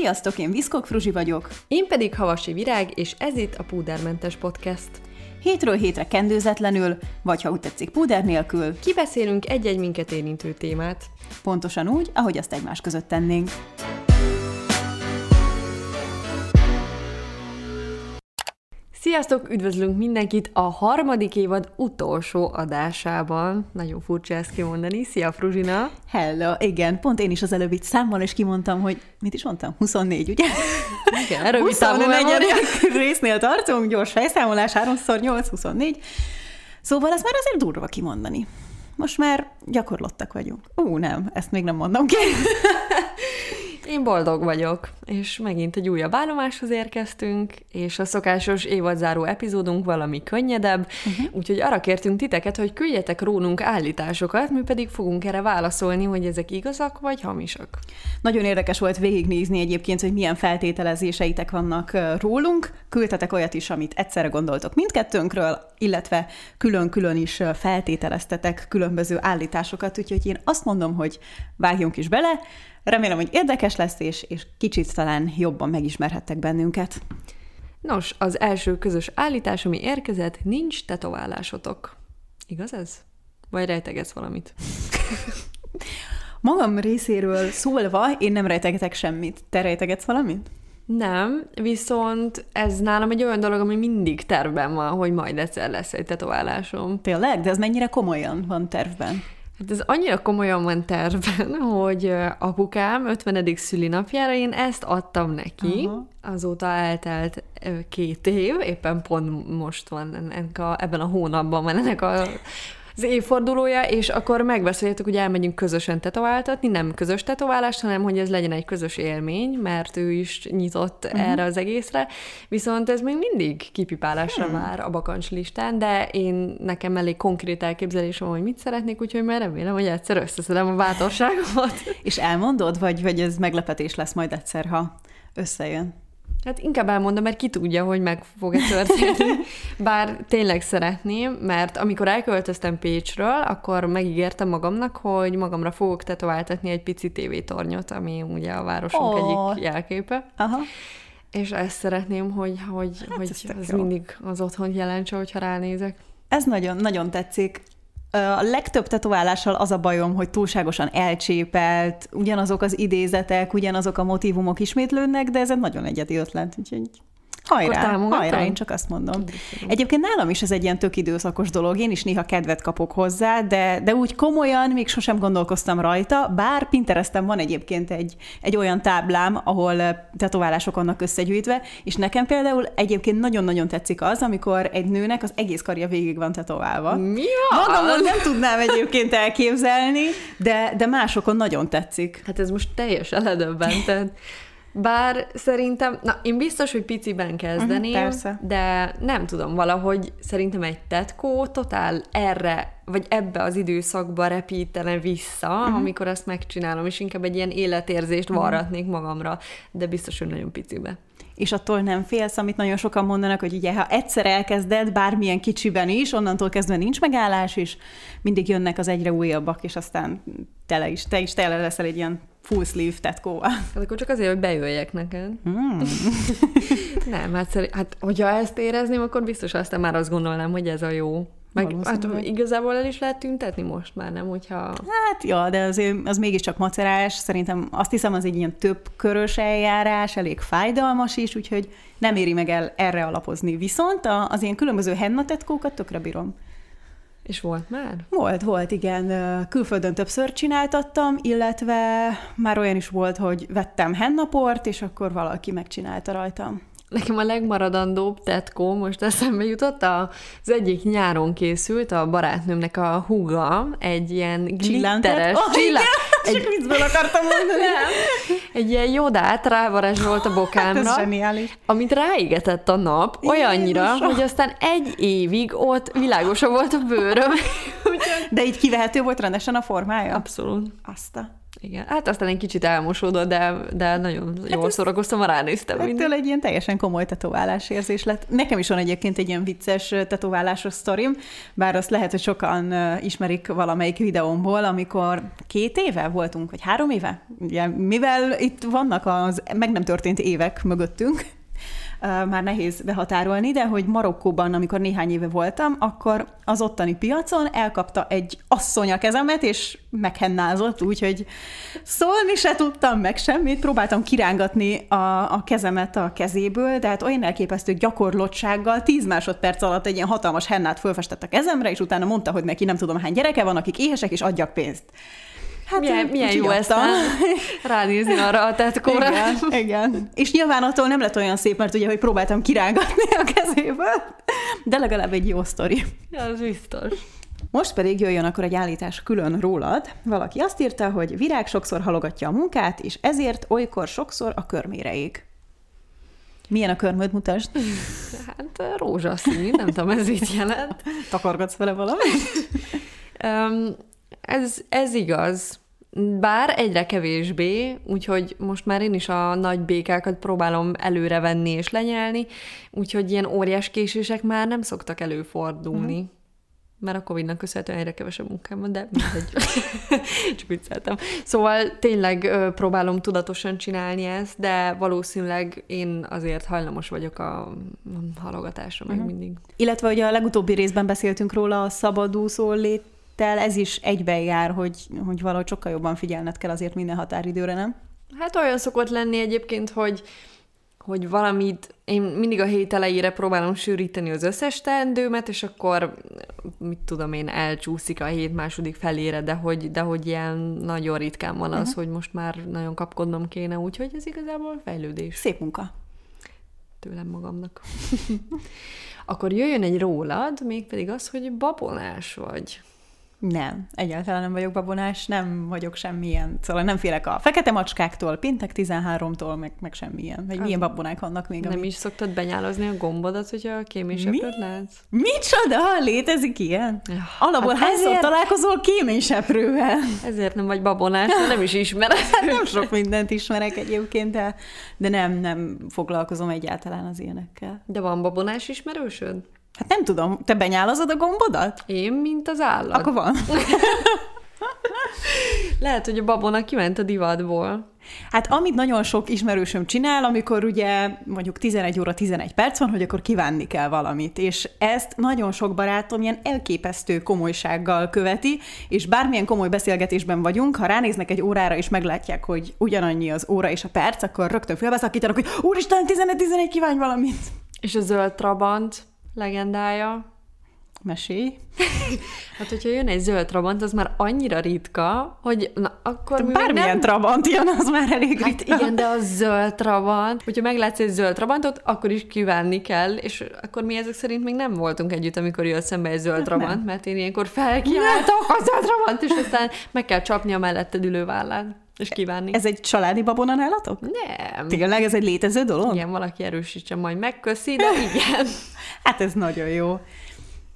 Sziasztok, én Viszkok Fruzsi vagyok. Én pedig Havasi Virág, és ez itt a Púdermentes Podcast. Hétről hétre kendőzetlenül, vagy ha úgy tetszik, púder nélkül. Kibeszélünk egy-egy minket érintő témát. Pontosan úgy, ahogy azt egymás között tennénk. Sziasztok, üdvözlünk mindenkit a harmadik évad utolsó adásában. Nagyon furcsa ezt kimondani. Szia, Fruzsina! Hello, igen, pont én is az előbb itt számmal, és kimondtam, hogy mit is mondtam? 24, ugye? Igen, rövid számú résznél tartunk, gyors fejszámolás, 3x8, 24. Szóval ez már azért durva kimondani. Most már gyakorlottak vagyunk. Ú, nem, ezt még nem mondom ki. Én boldog vagyok, és megint egy újabb állomáshoz érkeztünk, és a szokásos évadzáró epizódunk valami könnyedebb, uh-huh. úgyhogy arra kértünk titeket, hogy küldjetek rólunk állításokat, mi pedig fogunk erre válaszolni, hogy ezek igazak vagy hamisak. Nagyon érdekes volt végignézni egyébként, hogy milyen feltételezéseitek vannak rólunk. Küldtetek olyat is, amit egyszerre gondoltok mindkettőnkről, illetve külön-külön is feltételeztetek különböző állításokat, úgyhogy én azt mondom, hogy vágjunk is bele, Remélem, hogy érdekes lesz, és, és kicsit talán jobban megismerhettek bennünket. Nos, az első közös állítás, ami érkezett, nincs tetoválásotok. Igaz ez? Vagy rejtegetsz valamit? Magam részéről szólva, én nem rejtegetek semmit. Te rejtegetsz valamit? Nem, viszont ez nálam egy olyan dolog, ami mindig tervben van, hogy majd egyszer lesz egy tetoválásom. Tényleg? De ez mennyire komolyan van tervben? Hát ez annyira komolyan van terven, hogy apukám 50. szülinapjára én ezt adtam neki. Aha. Azóta eltelt két év, éppen pont most van ennek a, ebben a hónapban van ennek a az évfordulója, és akkor megbeszéltük, hogy elmegyünk közösen tetováltatni, nem közös tetoválás, hanem hogy ez legyen egy közös élmény, mert ő is nyitott uh-huh. erre az egészre, viszont ez még mindig kipipálásra hmm. vár a bakancs listán, de én nekem elég konkrét elképzelésem, hogy mit szeretnék, úgyhogy már remélem, hogy egyszer összeszedem a bátorságomat. és elmondod, vagy, vagy ez meglepetés lesz majd egyszer, ha összejön? Hát inkább elmondom, mert ki tudja, hogy meg fog-e történni. Bár tényleg szeretném, mert amikor elköltöztem Pécsről, akkor megígértem magamnak, hogy magamra fogok tetováltatni egy pici tévétornyot, ami ugye a városunk oh. egyik jelképe. Aha. És ezt szeretném, hogy, hogy, hát hogy ez mindig az otthon jelentse, hogyha ránézek. Ez nagyon, nagyon tetszik. A legtöbb tetoválással az a bajom, hogy túlságosan elcsépelt, ugyanazok az idézetek, ugyanazok a motivumok ismétlődnek, de ez egy nagyon egyedi ötlet, úgyhogy Hajrá, hajrá, én csak azt mondom. Egyébként nálam is ez egy ilyen tök időszakos dolog, én is néha kedvet kapok hozzá, de, de úgy komolyan még sosem gondolkoztam rajta, bár Pinteresten van egyébként egy, egy olyan táblám, ahol tetoválások vannak összegyűjtve, és nekem például egyébként nagyon-nagyon tetszik az, amikor egy nőnek az egész karja végig van tetoválva. Mi Magamon nem tudnám egyébként elképzelni, de, de másokon nagyon tetszik. Hát ez most teljesen ledöbbentett. Bár szerintem, na én biztos, hogy piciben kezdeném, uh-huh, persze. de nem tudom, valahogy szerintem egy tetkó totál erre, vagy ebbe az időszakba repítene vissza, uh-huh. amikor ezt megcsinálom, és inkább egy ilyen életérzést uh-huh. varratnék magamra, de biztos, hogy nagyon picibe és attól nem félsz, amit nagyon sokan mondanak, hogy ugye, ha egyszer elkezded, bármilyen kicsiben is, onnantól kezdve nincs megállás, és mindig jönnek az egyre újabbak, és aztán tele is, te is tele leszel egy ilyen full sleeve tetkóval. Hát akkor csak azért, hogy bejöjjek neked. Hmm. nem, hát, hát hogyha ezt érezném, akkor biztos aztán már azt gondolnám, hogy ez a jó. Meg hát, igazából el is lehet tüntetni most már, nem? Hogyha... Hát, ja, de azért az mégiscsak macerás. Szerintem azt hiszem, az egy ilyen több körös eljárás, elég fájdalmas is, úgyhogy nem éri meg el erre alapozni. Viszont az ilyen különböző hennatetkókat tökre bírom. És volt már? Volt, volt, igen. Külföldön többször csináltattam, illetve már olyan is volt, hogy vettem hennaport, és akkor valaki megcsinálta rajtam. Nekem a legmaradandóbb tetkó most eszembe jutott, az egyik nyáron készült, a barátnőmnek a húga, egy ilyen glitteres... Oh, egy... Csak viccből akartam mondani. Nem. Egy ilyen jodát rávarázsolt a bokámra, hát amit ráégetett a nap, olyannyira, Jézusom. hogy aztán egy évig ott világosabb volt a bőröm. De így kivehető volt rendesen a formája? Abszolút. Azt a... Igen, hát aztán egy kicsit elmosódott, de, de nagyon hát jól szórakoztam, ha ránéztem. Ettől egy ilyen teljesen komoly tetoválás érzés lett. Nekem is van egyébként egy ilyen vicces tetoválásos sztorim, bár azt lehet, hogy sokan ismerik valamelyik videómból, amikor két éve voltunk, vagy három éve? Ugye, mivel itt vannak az meg nem történt évek mögöttünk, már nehéz behatárolni, de hogy Marokkóban, amikor néhány éve voltam, akkor az ottani piacon elkapta egy asszony a kezemet, és meghennázott, úgyhogy szólni se tudtam meg semmit, próbáltam kirángatni a, a kezemet a kezéből, de hát olyan elképesztő gyakorlottsággal 10 másodperc alatt egy ilyen hatalmas hennát fölfestett a kezemre, és utána mondta, hogy neki nem tudom hány gyereke van, akik éhesek, és adjak pénzt. Hát milyen, milyen jó ezt ránézni arra a tetkóra. Igen, igen. És nyilván attól nem lett olyan szép, mert ugye, hogy próbáltam kirángatni a kezéből, de legalább egy jó sztori. Ja, az biztos. Most pedig jöjjön akkor egy állítás külön rólad. Valaki azt írta, hogy virág sokszor halogatja a munkát, és ezért olykor sokszor a körmére ég. Milyen a körmöd, mutasd? Hát rózsaszín, nem tudom, ez így jelent. Takargatsz vele valamit? um, ez, ez igaz. Bár egyre kevésbé, úgyhogy most már én is a nagy békákat próbálom előre venni és lenyelni, úgyhogy ilyen óriás késések már nem szoktak előfordulni. Mm. Mert a Covid-nak köszönhetően egyre kevesebb munkám van, de mindegy. Csak vicceltem. Szóval tényleg ö, próbálom tudatosan csinálni ezt, de valószínűleg én azért hajlamos vagyok a halogatásra meg uh-huh. mindig. Illetve, hogy a legutóbbi részben beszéltünk róla a szabadúszó lét tel ez is egybe jár, hogy, hogy valahogy sokkal jobban figyelned kell azért minden határidőre, nem? Hát olyan szokott lenni egyébként, hogy hogy valamit, én mindig a hét elejére próbálom sűríteni az összes teendőmet, és akkor, mit tudom én, elcsúszik a hét második felére, de hogy, de hogy ilyen nagyon ritkán van az, uh-huh. hogy most már nagyon kapkodnom kéne, úgyhogy ez igazából fejlődés. Szép munka. Tőlem magamnak. akkor jöjjön egy rólad, mégpedig az, hogy babonás vagy. Nem, egyáltalán nem vagyok babonás, nem vagyok semmilyen, szóval nem félek a fekete macskáktól, pintek 13-tól, meg, meg semmilyen. Vagy milyen babonák vannak még. Nem amit... is szoktad benyálozni a gombodat, hogyha a kéményseprőt látsz? Micsoda? Létezik ilyen? Ja, Alapból hát hányszor ezért... találkozol kéményseprővel? Ezért nem vagy babonás, nem is ismered. hát nem sok mindent ismerek egyébként, de, de nem, nem foglalkozom egyáltalán az ilyenekkel. De van babonás ismerősöd? Hát nem tudom, te benyálazod a gombodat? Én, mint az állat. Akkor van. Lehet, hogy a babona kiment a divatból. Hát amit nagyon sok ismerősöm csinál, amikor ugye mondjuk 11 óra 11 perc van, hogy akkor kívánni kell valamit, és ezt nagyon sok barátom ilyen elképesztő komolysággal követi, és bármilyen komoly beszélgetésben vagyunk, ha ránéznek egy órára és meglátják, hogy ugyanannyi az óra és a perc, akkor rögtön félbeszakítanak, hogy úristen, 11-11 kívánj valamit. És a zöld trabant? Legendája. Mesélj. hát, hogyha jön egy zöld trabant, az már annyira ritka, hogy na, akkor mi Bármilyen nem... trabant jön, az már elég hát ritka. igen, de a zöld trabant, hogyha meglátsz egy zöld trabantot, akkor is kívánni kell, és akkor mi ezek szerint még nem voltunk együtt, amikor jött szembe egy zöld hát trabant, nem. mert én ilyenkor felkiáltok a zöld trabant, és aztán meg kell csapni a melletted ülő vállán. És kívánni. Ez egy családi babona nálatok? Nem. Tényleg ez egy létező dolog? Igen, valaki erősítse, majd megköszi, de igen. hát ez nagyon jó.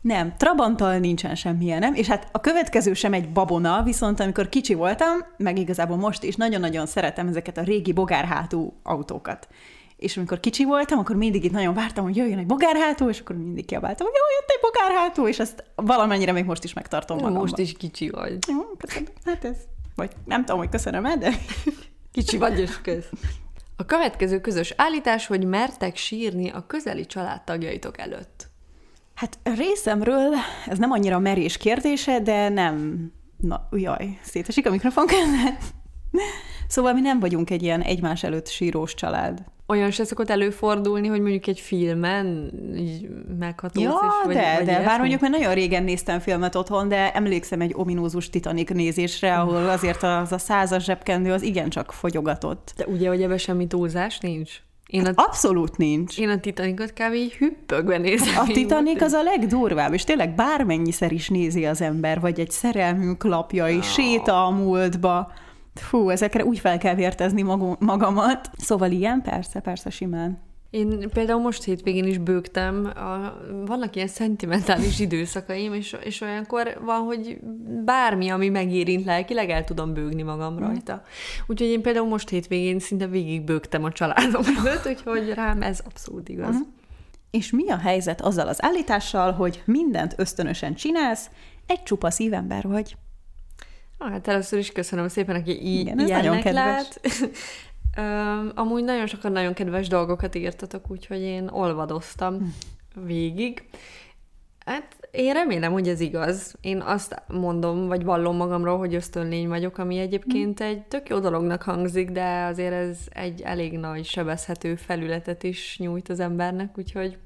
Nem, Trabanttal nincsen semmilyen, nem? És hát a következő sem egy babona, viszont amikor kicsi voltam, meg igazából most is nagyon-nagyon szeretem ezeket a régi bogárhátú autókat. És amikor kicsi voltam, akkor mindig itt nagyon vártam, hogy jöjjön egy bogárhátú, és akkor mindig kiabáltam, hogy jó, jött egy bogárhátú, és ezt valamennyire még most is megtartom magamban. Most is kicsi vagy. Jó, hát ez vagy nem tudom, hogy köszönöm -e, de kicsi vagy és kösz. A következő közös állítás, hogy mertek sírni a közeli családtagjaitok előtt. Hát részemről ez nem annyira merés kérdése, de nem... Na, jaj, szétesik a mikrofon Szóval mi nem vagyunk egy ilyen egymás előtt sírós család. Olyan se szokott előfordulni, hogy mondjuk egy filmen így meghatóz ja, is, vagy, de, vagy de bár mondjuk már nagyon régen néztem filmet otthon, de emlékszem egy ominózus Titanic nézésre, ahol azért az a százas zsebkendő az igencsak fogyogatott. De ugye, hogy ebben semmi túlzás nincs? Én hát a, abszolút nincs. Én a Titanicot kb. így hüppögve nézem. A Titanic az a legdurvább, és tényleg bármennyiszer is nézi az ember, vagy egy szerelmünk lapja, és oh. séta a múltba. Fú, ezekre úgy fel kell vértezni magamat. Szóval ilyen? Persze, persze, simán. Én például most hétvégén is bőgtem, a, vannak ilyen szentimentális időszakaim, és, és olyankor van, hogy bármi, ami megérint lelkileg, el tudom bőgni magam mm. rajta. Úgyhogy én például most hétvégén szinte végig bőgtem a családom előtt, úgyhogy rám ez abszolút igaz. Mm. És mi a helyzet azzal az állítással, hogy mindent ösztönösen csinálsz, egy csupa szívember vagy? Hát először is köszönöm szépen, aki így Igen, nagyon kedves. lát. amúgy nagyon sokan nagyon kedves dolgokat írtatok, úgyhogy én olvadoztam hm. végig. Hát én remélem, hogy ez igaz. Én azt mondom, vagy vallom magamról, hogy ösztönlény vagyok, ami egyébként hm. egy tök jó dolognak hangzik, de azért ez egy elég nagy sebezhető felületet is nyújt az embernek, úgyhogy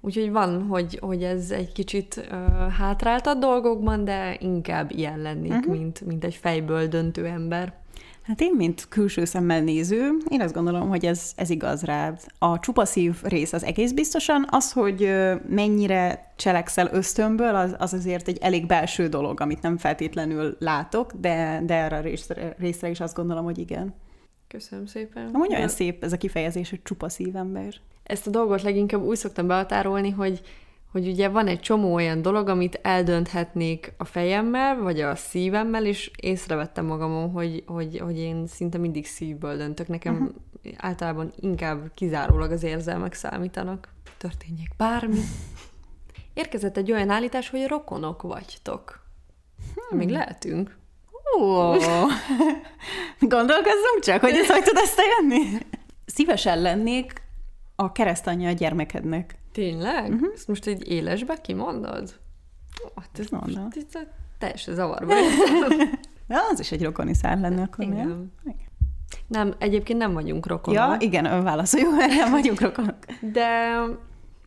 Úgyhogy van, hogy, hogy ez egy kicsit uh, hátráltat dolgokban, de inkább ilyen lennék, uh-huh. mint, mint egy fejből döntő ember. Hát én, mint külső szemmel néző, én azt gondolom, hogy ez, ez igaz rád. A csupaszív rész az egész biztosan, az, hogy mennyire cselekszel ösztönből, az, az azért egy elég belső dolog, amit nem feltétlenül látok, de, de erre a részre, részre is azt gondolom, hogy igen. Köszönöm szépen. Amúgy olyan szép ez a kifejezés, hogy csupaszív ember. Ezt a dolgot leginkább úgy szoktam behatárolni, hogy hogy ugye van egy csomó olyan dolog, amit eldönthetnék a fejemmel, vagy a szívemmel, és észrevettem magamon, hogy, hogy, hogy én szinte mindig szívből döntök. Nekem uh-huh. általában inkább kizárólag az érzelmek számítanak. Történjék bármi. Érkezett egy olyan állítás, hogy rokonok vagytok. Hmm. Még lehetünk. Ó, gondolkozzunk csak, hogy ez hogy tud összejönni. Szívesen lennék a keresztanyja a gyermekednek. Tényleg? Uh-huh. Ezt most egy élesbe kimondod? Hát ez Mondom. most ez teljesen zavarba. De az is egy rokoni szár lenne akkor, igen. nem? Nem, egyébként nem vagyunk rokonok. Ja, igen, ön válaszoljuk, mert nem vagyunk rokonok. De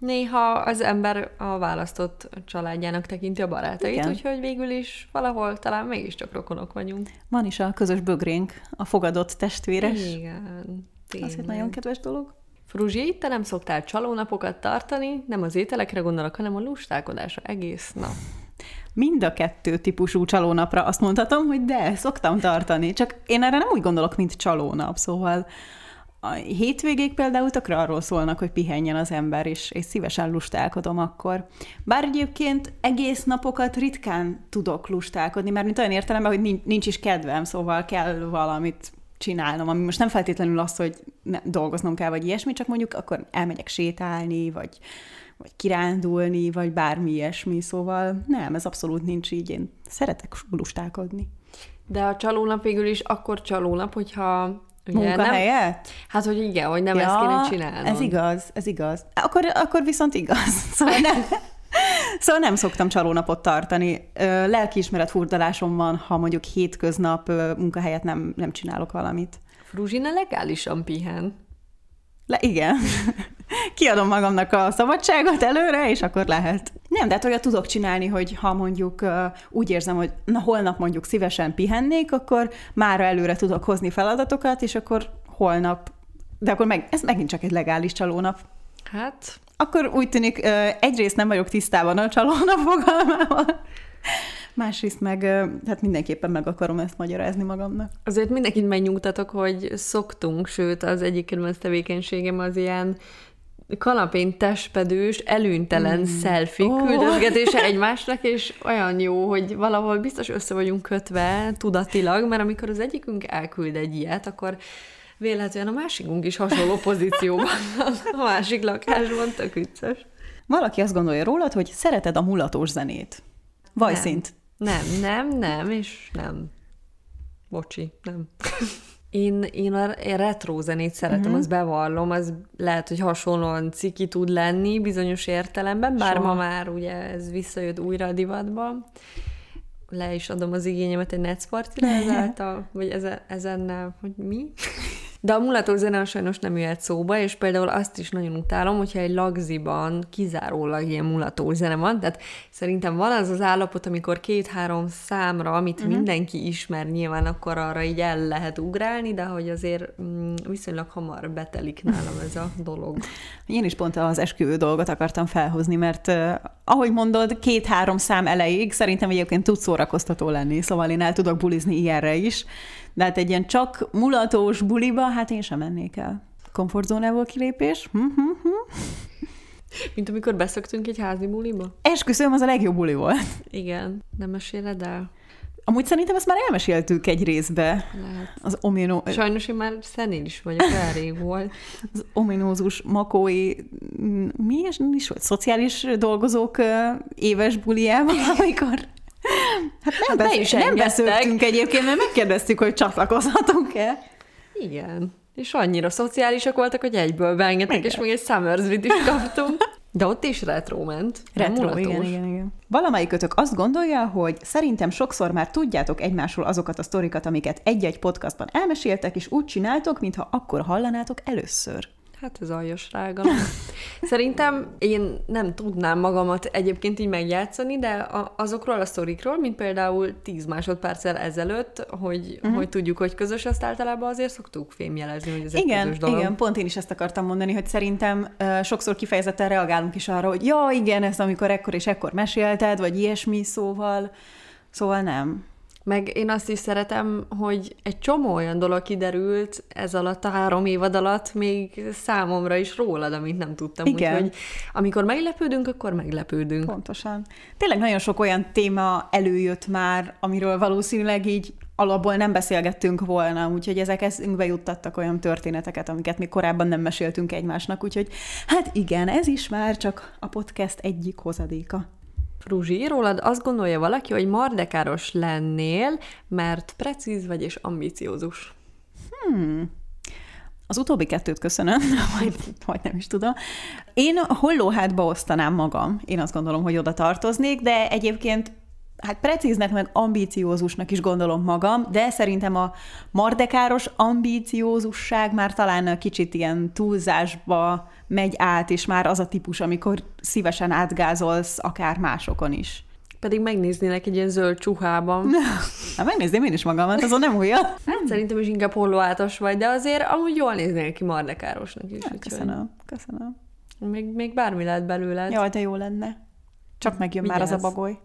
néha az ember a választott családjának tekinti a barátait, igen. úgyhogy végül is valahol talán mégiscsak rokonok vagyunk. Van is a közös bögrénk, a fogadott testvéres. Igen. Tényleg. Az egy nagyon kedves dolog. Fruzsi, te nem szoktál csalónapokat tartani, nem az ételekre gondolok, hanem a lustálkodásra egész nap. Mind a kettő típusú csalónapra azt mondhatom, hogy de, szoktam tartani. Csak én erre nem úgy gondolok, mint csalónap, szóval a hétvégék például tökre arról szólnak, hogy pihenjen az ember, és, és szívesen lustálkodom akkor. Bár egyébként egész napokat ritkán tudok lustálkodni, mert mint olyan értelemben, hogy nincs, is kedvem, szóval kell valamit csinálnom, ami most nem feltétlenül az, hogy ne, dolgoznom kell, vagy ilyesmi, csak mondjuk akkor elmegyek sétálni, vagy, vagy kirándulni, vagy bármi ilyesmi, szóval nem, ez abszolút nincs így, én szeretek lustálkodni. De a csalónap végül is akkor csalónap, hogyha Ugye Munkahelyet? Nem, hát, hogy igen, hogy nem ja, ezt kéne csinálni. Ez igaz, ez igaz. Akkor, akkor viszont igaz. Szóval nem, Szóval nem szoktam csalónapot tartani. Lelkiismeret furdalásom van, ha mondjuk hétköznap munkahelyet nem, nem csinálok valamit. Fruzsina legálisan pihen. Le, igen. Kiadom magamnak a szabadságot előre, és akkor lehet. Nem, de hát olyat tudok csinálni, hogy ha mondjuk úgy érzem, hogy na holnap mondjuk szívesen pihennék, akkor már előre tudok hozni feladatokat, és akkor holnap, de akkor meg, ez megint csak egy legális csalónap. Hát, akkor úgy tűnik, egyrészt nem vagyok tisztában a csalóna fogalmával, másrészt meg hát mindenképpen meg akarom ezt magyarázni magamnak. Azért mindenkit megnyugtatok, hogy szoktunk, sőt az egyik kedvenc tevékenységem az ilyen kanapén testpedős, előntelen mm. selfie oh. küldözgetése egymásnak, és olyan jó, hogy valahol biztos össze vagyunk kötve tudatilag, mert amikor az egyikünk elküld egy ilyet, akkor véletlenül a másikunk is hasonló pozícióban a másik lakásban, tök vicces. Valaki azt gondolja rólad, hogy szereted a mulatós zenét. Vajszint. Nem, nem, nem, nem, és nem. Bocsi, nem. Én, én a retro zenét szeretem, uh-huh. azt bevallom, az lehet, hogy hasonlóan ciki tud lenni bizonyos értelemben, bár Soha. ma már ugye ez visszajött újra a divatba le is adom az igényemet egy netszpartira ezáltal, vagy ezen, ezen, hogy mi? De a mulató zene sajnos nem jöhet szóba, és például azt is nagyon utálom, hogyha egy lagziban kizárólag ilyen mulató zene van, tehát szerintem van az az állapot, amikor két-három számra, amit uh-huh. mindenki ismer, nyilván akkor arra így el lehet ugrálni, de hogy azért mm, viszonylag hamar betelik nálam ez a dolog. Én is pont az esküvő dolgot akartam felhozni, mert uh, ahogy mondod, két-három szám elejéig szerintem egyébként tud szórakoztató lenni, szóval én el tudok bulizni ilyenre is, de hát egy ilyen csak mulatós buliba, hát én sem mennék el. komfortzónából kilépés. Hm, hm, hm. Mint amikor beszöktünk egy házi buliba? Esküszöm, az a legjobb buli volt. Igen, nem meséled el? Amúgy szerintem ezt már elmeséltük egy részbe. Lehet. Az ominó... Sajnos én már szenél is vagyok, elég volt. Az ominózus makói, mm, mi is, mi is volt, szociális dolgozók éves buliában, amikor Hát nem, Hát be besz- is nem beszéltünk egyébként, mert megkérdeztük, hogy csatlakozhatunk-e. Igen. És annyira szociálisak voltak, hogy egyből beengedtek, Igen. és még egy Summersby-t is kaptunk. De ott is retro ment. Retro, igen, igen, igen. Valamelyikötök azt gondolja, hogy szerintem sokszor már tudjátok egymásról azokat a sztorikat, amiket egy-egy podcastban elmeséltek, és úgy csináltok, mintha akkor hallanátok először. Hát ez aljas rágalom. Szerintem én nem tudnám magamat egyébként így megjátszani, de a, azokról a sztorikról, mint például 10 másodperccel ezelőtt, hogy, uh-huh. hogy tudjuk, hogy közös, azt általában azért szoktuk fémjelezni, hogy ez egy Igen, közös dolog. igen, pont én is ezt akartam mondani, hogy szerintem uh, sokszor kifejezetten reagálunk is arra, hogy ja, igen, ezt amikor ekkor és ekkor mesélted, vagy ilyesmi, szóval, szóval nem. Meg én azt is szeretem, hogy egy csomó olyan dolog kiderült ez alatt a három évad alatt, még számomra is rólad, amit nem tudtam. Igen. Úgyhogy amikor meglepődünk, akkor meglepődünk. Pontosan. Tényleg nagyon sok olyan téma előjött már, amiről valószínűleg így alapból nem beszélgettünk volna, úgyhogy ezek eszünkbe juttattak olyan történeteket, amiket még korábban nem meséltünk egymásnak, úgyhogy hát igen, ez is már csak a podcast egyik hozadéka. Fruzsi, rólad azt gondolja valaki, hogy mardekáros lennél, mert precíz vagy és ambiciózus. Az utóbbi kettőt köszönöm, vagy, vagy nem is tudom. Én hollóhátba osztanám magam. Én azt gondolom, hogy oda tartoznék, de egyébként hát precíznek, meg ambíciózusnak is gondolom magam, de szerintem a mardekáros ambíciózusság már talán kicsit ilyen túlzásba megy át, és már az a típus, amikor szívesen átgázolsz akár másokon is. Pedig megnéznélek egy ilyen zöld csuhában. Na, megnézném én is magamat, azon nem újja. Hát szerintem is inkább hollóátos vagy, de azért amúgy jól néznél ki mardekárosnak is. úgyhogy Köszönöm, köszönöm. Még, még bármi lehet belőled. Jaj, de jó lenne. Csak megjön már az a Vigyázz. bagoly.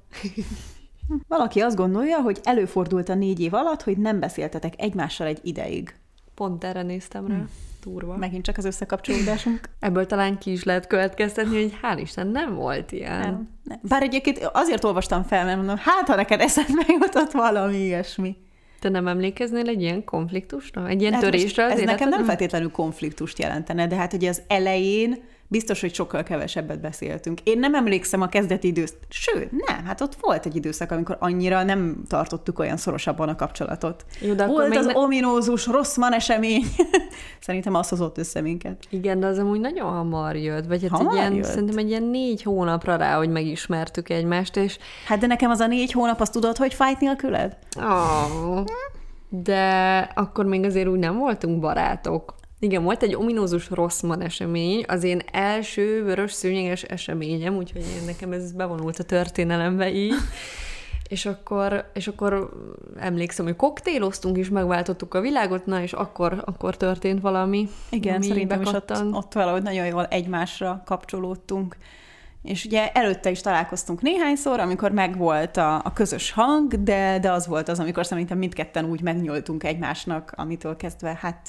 Valaki azt gondolja, hogy előfordult a négy év alatt, hogy nem beszéltetek egymással egy ideig. Pont erre néztem rá. Turva. Megint csak az összekapcsolódásunk. Ebből talán ki is lehet következtetni, hogy hál' Isten nem volt ilyen. Nem, nem. Bár egyébként azért olvastam fel, mert mondom, hát ha neked eszedbe jutott valami ilyesmi. Te nem emlékeznél egy ilyen konfliktusra? Egy ilyen Hát törésre az Ez nekem nem feltétlenül konfliktust jelentene, de hát ugye az elején biztos, hogy sokkal kevesebbet beszéltünk. Én nem emlékszem a kezdeti időt, sőt, nem, hát ott volt egy időszak, amikor annyira nem tartottuk olyan szorosabban a kapcsolatot. Jó, de volt az ne- ominózus Rosszman esemény. Szerintem az hozott össze minket. Igen, de az amúgy nagyon hamar jött, vagy hát Hamar egy ilyen, jött? szerintem egy ilyen négy hónapra rá, hogy megismertük egymást, és Hát de nekem az a négy hónap, azt tudod, hogy fájt nélküled? oh, de akkor még azért úgy nem voltunk barátok. Igen, volt egy ominózus Rosszman esemény, az én első vörös szőnyeges eseményem, úgyhogy én nekem ez bevonult a történelembe így. És akkor, és akkor emlékszem, hogy koktéloztunk, és megváltottuk a világot, na, és akkor, akkor történt valami. Igen, ami szerintem is ott, ott valahogy nagyon jól egymásra kapcsolódtunk. És ugye előtte is találkoztunk néhányszor, amikor megvolt a, a közös hang, de, de az volt az, amikor szerintem mindketten úgy megnyúltunk egymásnak, amitől kezdve hát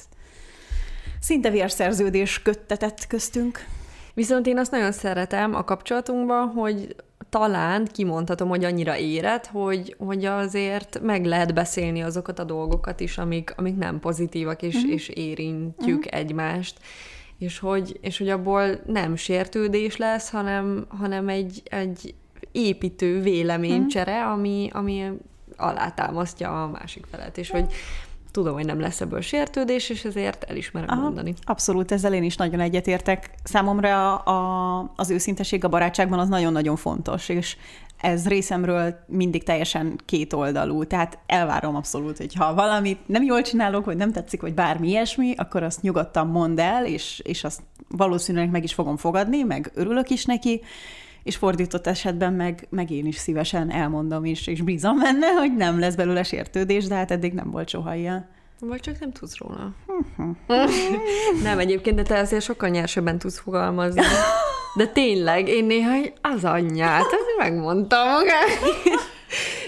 szinte vérszerződés köttetett köztünk. Viszont én azt nagyon szeretem a kapcsolatunkban, hogy talán kimondhatom, hogy annyira érett, hogy, hogy azért meg lehet beszélni azokat a dolgokat is, amik, amik nem pozitívak, és, uh-huh. és érintjük uh-huh. egymást. És hogy, és hogy abból nem sértődés lesz, hanem, hanem egy, egy építő véleménycsere, ami, ami alátámasztja a másik felet. És hogy tudom, hogy nem lesz ebből sértődés, és ezért elismerem Aha, mondani. Abszolút, ezzel én is nagyon egyetértek. Számomra a, az őszinteség a barátságban az nagyon-nagyon fontos, és ez részemről mindig teljesen kétoldalú. Tehát elvárom abszolút, hogy ha valamit nem jól csinálok, vagy nem tetszik, vagy bármi ilyesmi, akkor azt nyugodtan mondd el, és, és azt valószínűleg meg is fogom fogadni, meg örülök is neki, és fordított esetben meg, meg én is szívesen elmondom is, és bízom benne, hogy nem lesz belőle sértődés, de hát eddig nem volt soha ilyen. Vagy csak nem tudsz róla. nem, egyébként, de te azért sokkal nyersebben tudsz fogalmazni. De tényleg, én néha az anyját, ezt megmondtam magát.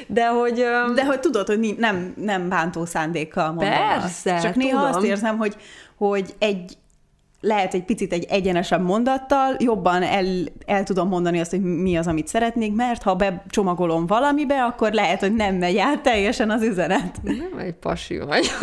De hogy... öm, De hogy tudod, hogy nem, nem bántó szándékkal mondom Persze, azt. Csak néha tudom. azt érzem, hogy, hogy egy lehet egy picit egy egyenesebb mondattal, jobban el, el tudom mondani azt, hogy mi az, amit szeretnék, mert ha becsomagolom valamibe, akkor lehet, hogy nem megy át teljesen az üzenet. Nem egy pasi vagy.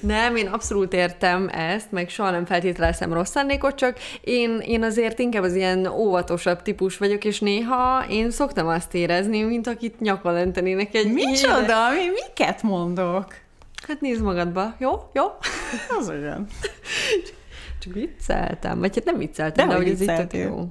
Nem, én abszolút értem ezt, meg soha nem feltételezem rossz szándékot, csak én, én azért inkább az ilyen óvatosabb típus vagyok, és néha én szoktam azt érezni, mint akit nyakon lentenének egy Micsoda? Mi, miket mondok? Hát nézd magadba, jó? Jó? Az olyan. Csak vicceltem, vagy hát nem vicceltem, De de, hogy ez vicceltél. jó.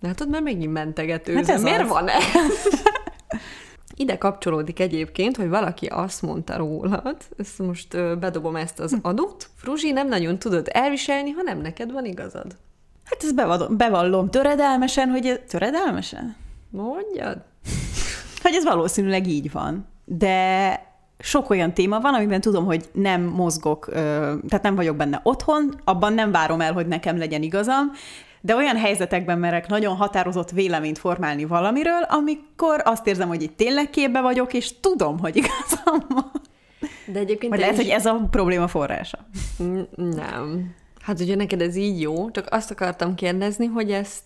Látod, mert megint mentegetőzöm. Hát ez Miért az. van ez? Ide kapcsolódik egyébként, hogy valaki azt mondta rólad, ezt most bedobom ezt az adót, Fruzsi, nem nagyon tudod elviselni, ha nem neked van igazad. Hát ezt bevallom, bevallom töredelmesen, hogy ez, töredelmesen? Mondjad? Hogy ez valószínűleg így van. De sok olyan téma van, amiben tudom, hogy nem mozgok, tehát nem vagyok benne otthon, abban nem várom el, hogy nekem legyen igazam, de olyan helyzetekben merek nagyon határozott véleményt formálni valamiről, amikor azt érzem, hogy itt tényleg képbe vagyok, és tudom, hogy igazam van. De egyébként Vagy lehet, is- hogy ez a probléma forrása. Nem. Hát ugye neked ez így jó, csak azt akartam kérdezni, hogy ezt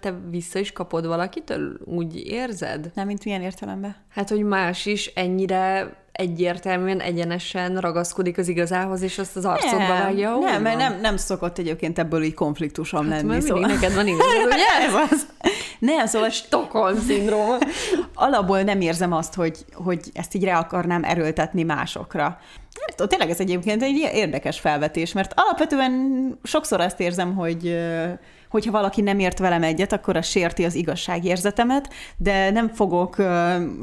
te vissza is kapod valakitől? Úgy érzed? Nem, mint milyen értelemben? Hát, hogy más is ennyire egyértelműen, egyenesen ragaszkodik az igazához, és azt az arcodba vágja. nem, mert van. nem, nem szokott egyébként ebből így konfliktusom Hát, lenni. mert Szóval... neked van igazad, ugye? Ez az. Nem, szóval Stockholm szindróma. alapból nem érzem azt, hogy, hogy ezt így rá akarnám erőltetni másokra. Nem tudom, tényleg ez egyébként egy érdekes felvetés, mert alapvetően sokszor azt érzem, hogy hogyha valaki nem ért velem egyet, akkor az sérti az igazságérzetemet, de nem fogok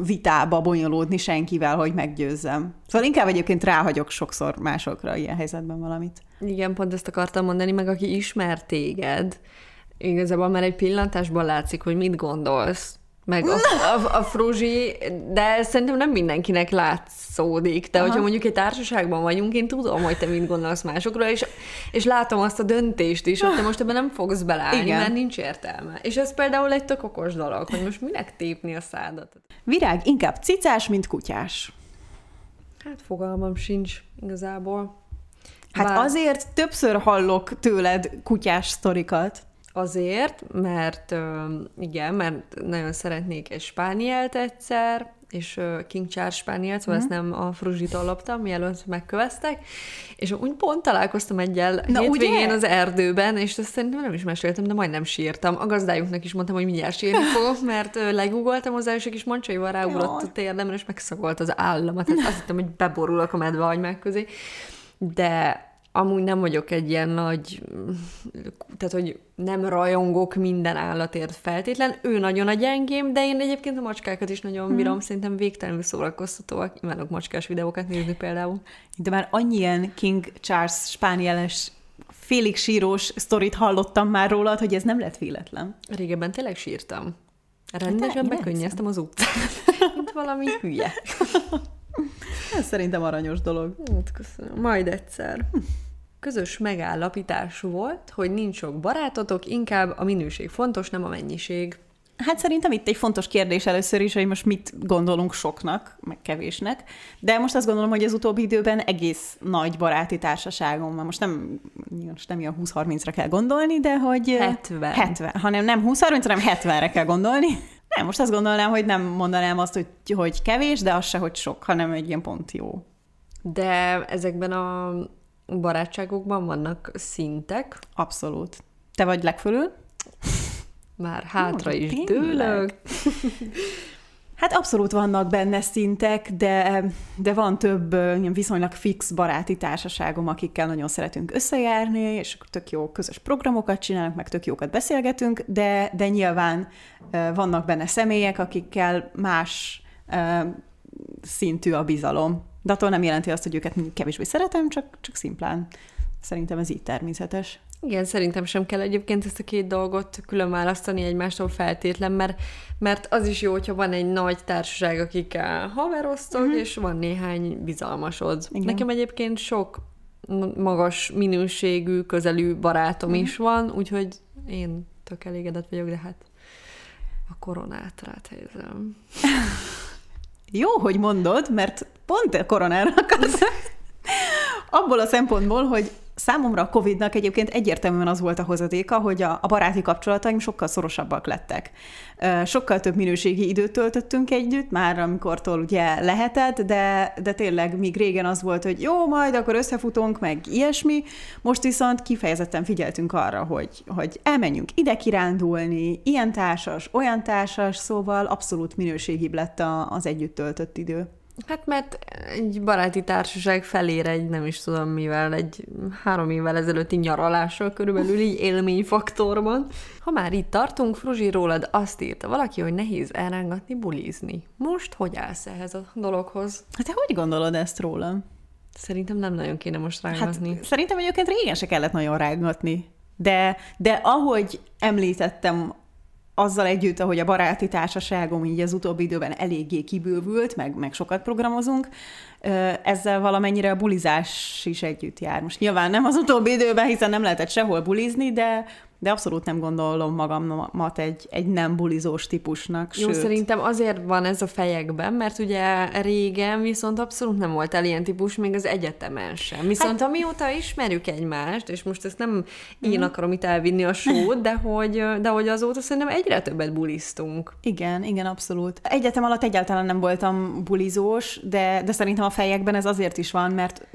vitába bonyolódni senkivel, hogy meggyőzzem. Szóval inkább egyébként ráhagyok sokszor másokra ilyen helyzetben valamit. Igen, pont ezt akartam mondani, meg aki ismer téged, igazából már egy pillantásban látszik, hogy mit gondolsz. Meg a, a, a fruzsi, de szerintem nem mindenkinek látszódik. De Aha. hogyha mondjuk egy társaságban vagyunk, én tudom, hogy te mit gondolsz másokról, és, és látom azt a döntést is, hogy te most ebben nem fogsz beleállni, Igen. mert nincs értelme. És ez például egy tök okos dolog, hogy most minek tépni a szádat. Virág inkább cicás, mint kutyás. Hát fogalmam sincs igazából. Hát Bár- azért többször hallok tőled kutyás sztorikat. Azért, mert igen, mert nagyon szeretnék egy spánielt egyszer, és King Charles spánielt, szóval Mhm. ezt nem a fruzsitól loptam, mielőtt megköveztek, és úgy pont találkoztam egyel Na, hétvégén ugye? az erdőben, és ezt szerintem nem is meséltem, de majdnem sírtam. A gazdájunknak is mondtam, hogy mindjárt sírni fogok, mert legugoltam hozzá, és a kis mancsaival ráugrott a térdemre, és megszagolt az államat. Tehát azt hittem, hogy beborulok a medve agymák közé. De amúgy nem vagyok egy ilyen nagy, tehát hogy nem rajongok minden állatért feltétlen. Ő nagyon a gyengém, de én egyébként a macskákat is nagyon bírom, szerintem végtelenül szórakoztatóak. Imádok macskás videókat nézni például. De már annyi ilyen King Charles spánieles félig sírós sztorit hallottam már rólad, hogy ez nem lett véletlen. Régebben tényleg sírtam. Rendesen én bekönnyeztem az utcán. Valami hülye. Ez szerintem aranyos dolog. Hát köszönöm. Majd egyszer. Közös megállapítás volt, hogy nincs sok barátotok, inkább a minőség fontos, nem a mennyiség. Hát szerintem itt egy fontos kérdés először is, hogy most mit gondolunk soknak, meg kevésnek. De most azt gondolom, hogy az utóbbi időben egész nagy baráti társaságom van. Most nem, most nem ilyen 20-30-ra kell gondolni, de hogy... 70. 70, hanem nem 20-30, hanem 70-re kell gondolni. Nem, most azt gondolnám, hogy nem mondanám azt, hogy, hogy kevés, de az se, hogy sok, hanem egy ilyen pont jó. De ezekben a barátságokban vannak szintek, Abszolút. Te vagy legfölül? már hátra Ó, is tényleg? dőlök. Hát abszolút vannak benne szintek, de, de van több viszonylag fix baráti társaságom, akikkel nagyon szeretünk összejárni, és tök jó közös programokat csinálunk, meg tök jókat beszélgetünk, de, de nyilván vannak benne személyek, akikkel más szintű a bizalom. De attól nem jelenti azt, hogy őket kevésbé szeretem, csak, csak szimplán szerintem ez így természetes. Igen, szerintem sem kell egyébként ezt a két dolgot külön választani egymástól feltétlen, mert, mert az is jó, hogyha van egy nagy társaság, akikkel haveroztok, uh-huh. és van néhány bizalmasod. Igen. Nekem egyébként sok magas minőségű, közelű barátom uh-huh. is van, úgyhogy én tök elégedett vagyok, de hát a koronát ráthelyezem. Jó, hogy mondod, mert pont a koronára akarsz. Abból a szempontból, hogy Számomra a Covid-nak egyébként egyértelműen az volt a hozadéka, hogy a, baráti kapcsolataim sokkal szorosabbak lettek. Sokkal több minőségi időt töltöttünk együtt, már amikortól ugye lehetett, de, de tényleg míg régen az volt, hogy jó, majd akkor összefutunk, meg ilyesmi, most viszont kifejezetten figyeltünk arra, hogy, hogy elmenjünk ide kirándulni, ilyen társas, olyan társas, szóval abszolút minőségibb lett az együtt töltött idő. Hát mert egy baráti társaság felér egy, nem is tudom mivel, egy három évvel ezelőtti nyaralással körülbelül így élményfaktorban. Ha már itt tartunk, Fruzsi rólad azt írta valaki, hogy nehéz elrángatni, bulizni. Most hogy állsz ehhez a dologhoz? Hát te hogy gondolod ezt rólam? Szerintem nem nagyon kéne most rángatni. Hát, szerintem egyébként régen se kellett nagyon rángatni. De, de ahogy említettem azzal együtt, ahogy a baráti társaságom így az utóbbi időben eléggé kibővült, meg, meg sokat programozunk, ezzel valamennyire a bulizás is együtt jár. Most nyilván nem az utóbbi időben, hiszen nem lehetett sehol bulizni, de, de abszolút nem gondolom magamat egy, egy nem bulizós típusnak. Jó, sőt. szerintem azért van ez a fejekben, mert ugye régen viszont abszolút nem volt el ilyen típus, még az egyetemen sem. Viszont hát... amióta ismerjük egymást, és most ezt nem én mm. akarom itt elvinni a sót, de hogy, de hogy azóta szerintem egyre többet buliztunk. Igen, igen, abszolút. Egyetem alatt egyáltalán nem voltam bulizós, de, de szerintem a fejekben ez azért is van, mert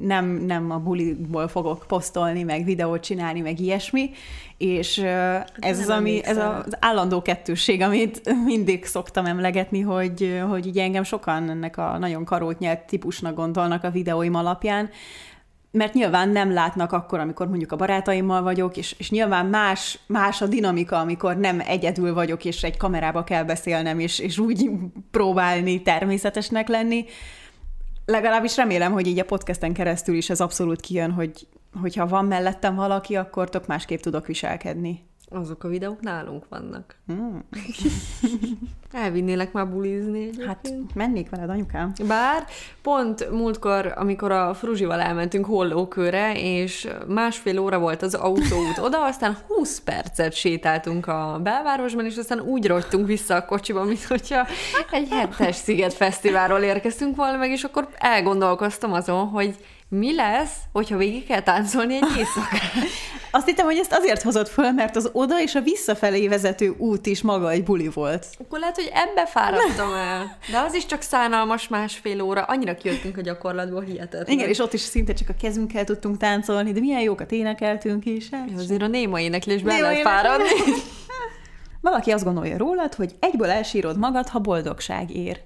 nem, nem a buliból fogok posztolni, meg videót csinálni, meg ilyesmi, és ez az, ami, ez az állandó kettősség, amit mindig szoktam emlegetni, hogy, hogy így engem sokan ennek a nagyon karót nyelt típusnak gondolnak a videóim alapján, mert nyilván nem látnak akkor, amikor mondjuk a barátaimmal vagyok, és, és nyilván más, más a dinamika, amikor nem egyedül vagyok, és egy kamerába kell beszélnem, és, és úgy próbálni természetesnek lenni. Legalábbis remélem, hogy így a podcasten keresztül is ez abszolút kijön, hogy, hogyha van mellettem valaki, akkor tök másképp tudok viselkedni. Azok a videók nálunk vannak. Mm. Elvinnélek már bulizni egyébként. Hát mennék veled, anyukám. Bár pont múltkor, amikor a Fruzsival elmentünk hollókőre, és másfél óra volt az autóút oda, aztán 20 percet sétáltunk a belvárosban, és aztán úgy rogytunk vissza a kocsiba, mint hogyha egy hetes sziget fesztiválról érkeztünk volna meg, és akkor elgondolkoztam azon, hogy mi lesz, hogyha végig kell táncolni egy éjszakát? Azt hittem, hogy ezt azért hozott föl, mert az oda és a visszafelé vezető út is maga egy buli volt. Akkor lehet, hogy ebbe fáradtam el. De az is csak szánalmas másfél óra. Annyira kijöttünk a gyakorlatból, hihetetlen. Igen, és ott is szinte csak a kezünkkel tudtunk táncolni, de milyen jókat énekeltünk is. Hát. Azért a néma éneklésben lehet fáradni. Valaki azt gondolja rólad, hogy egyből elsírod magad, ha boldogság ér.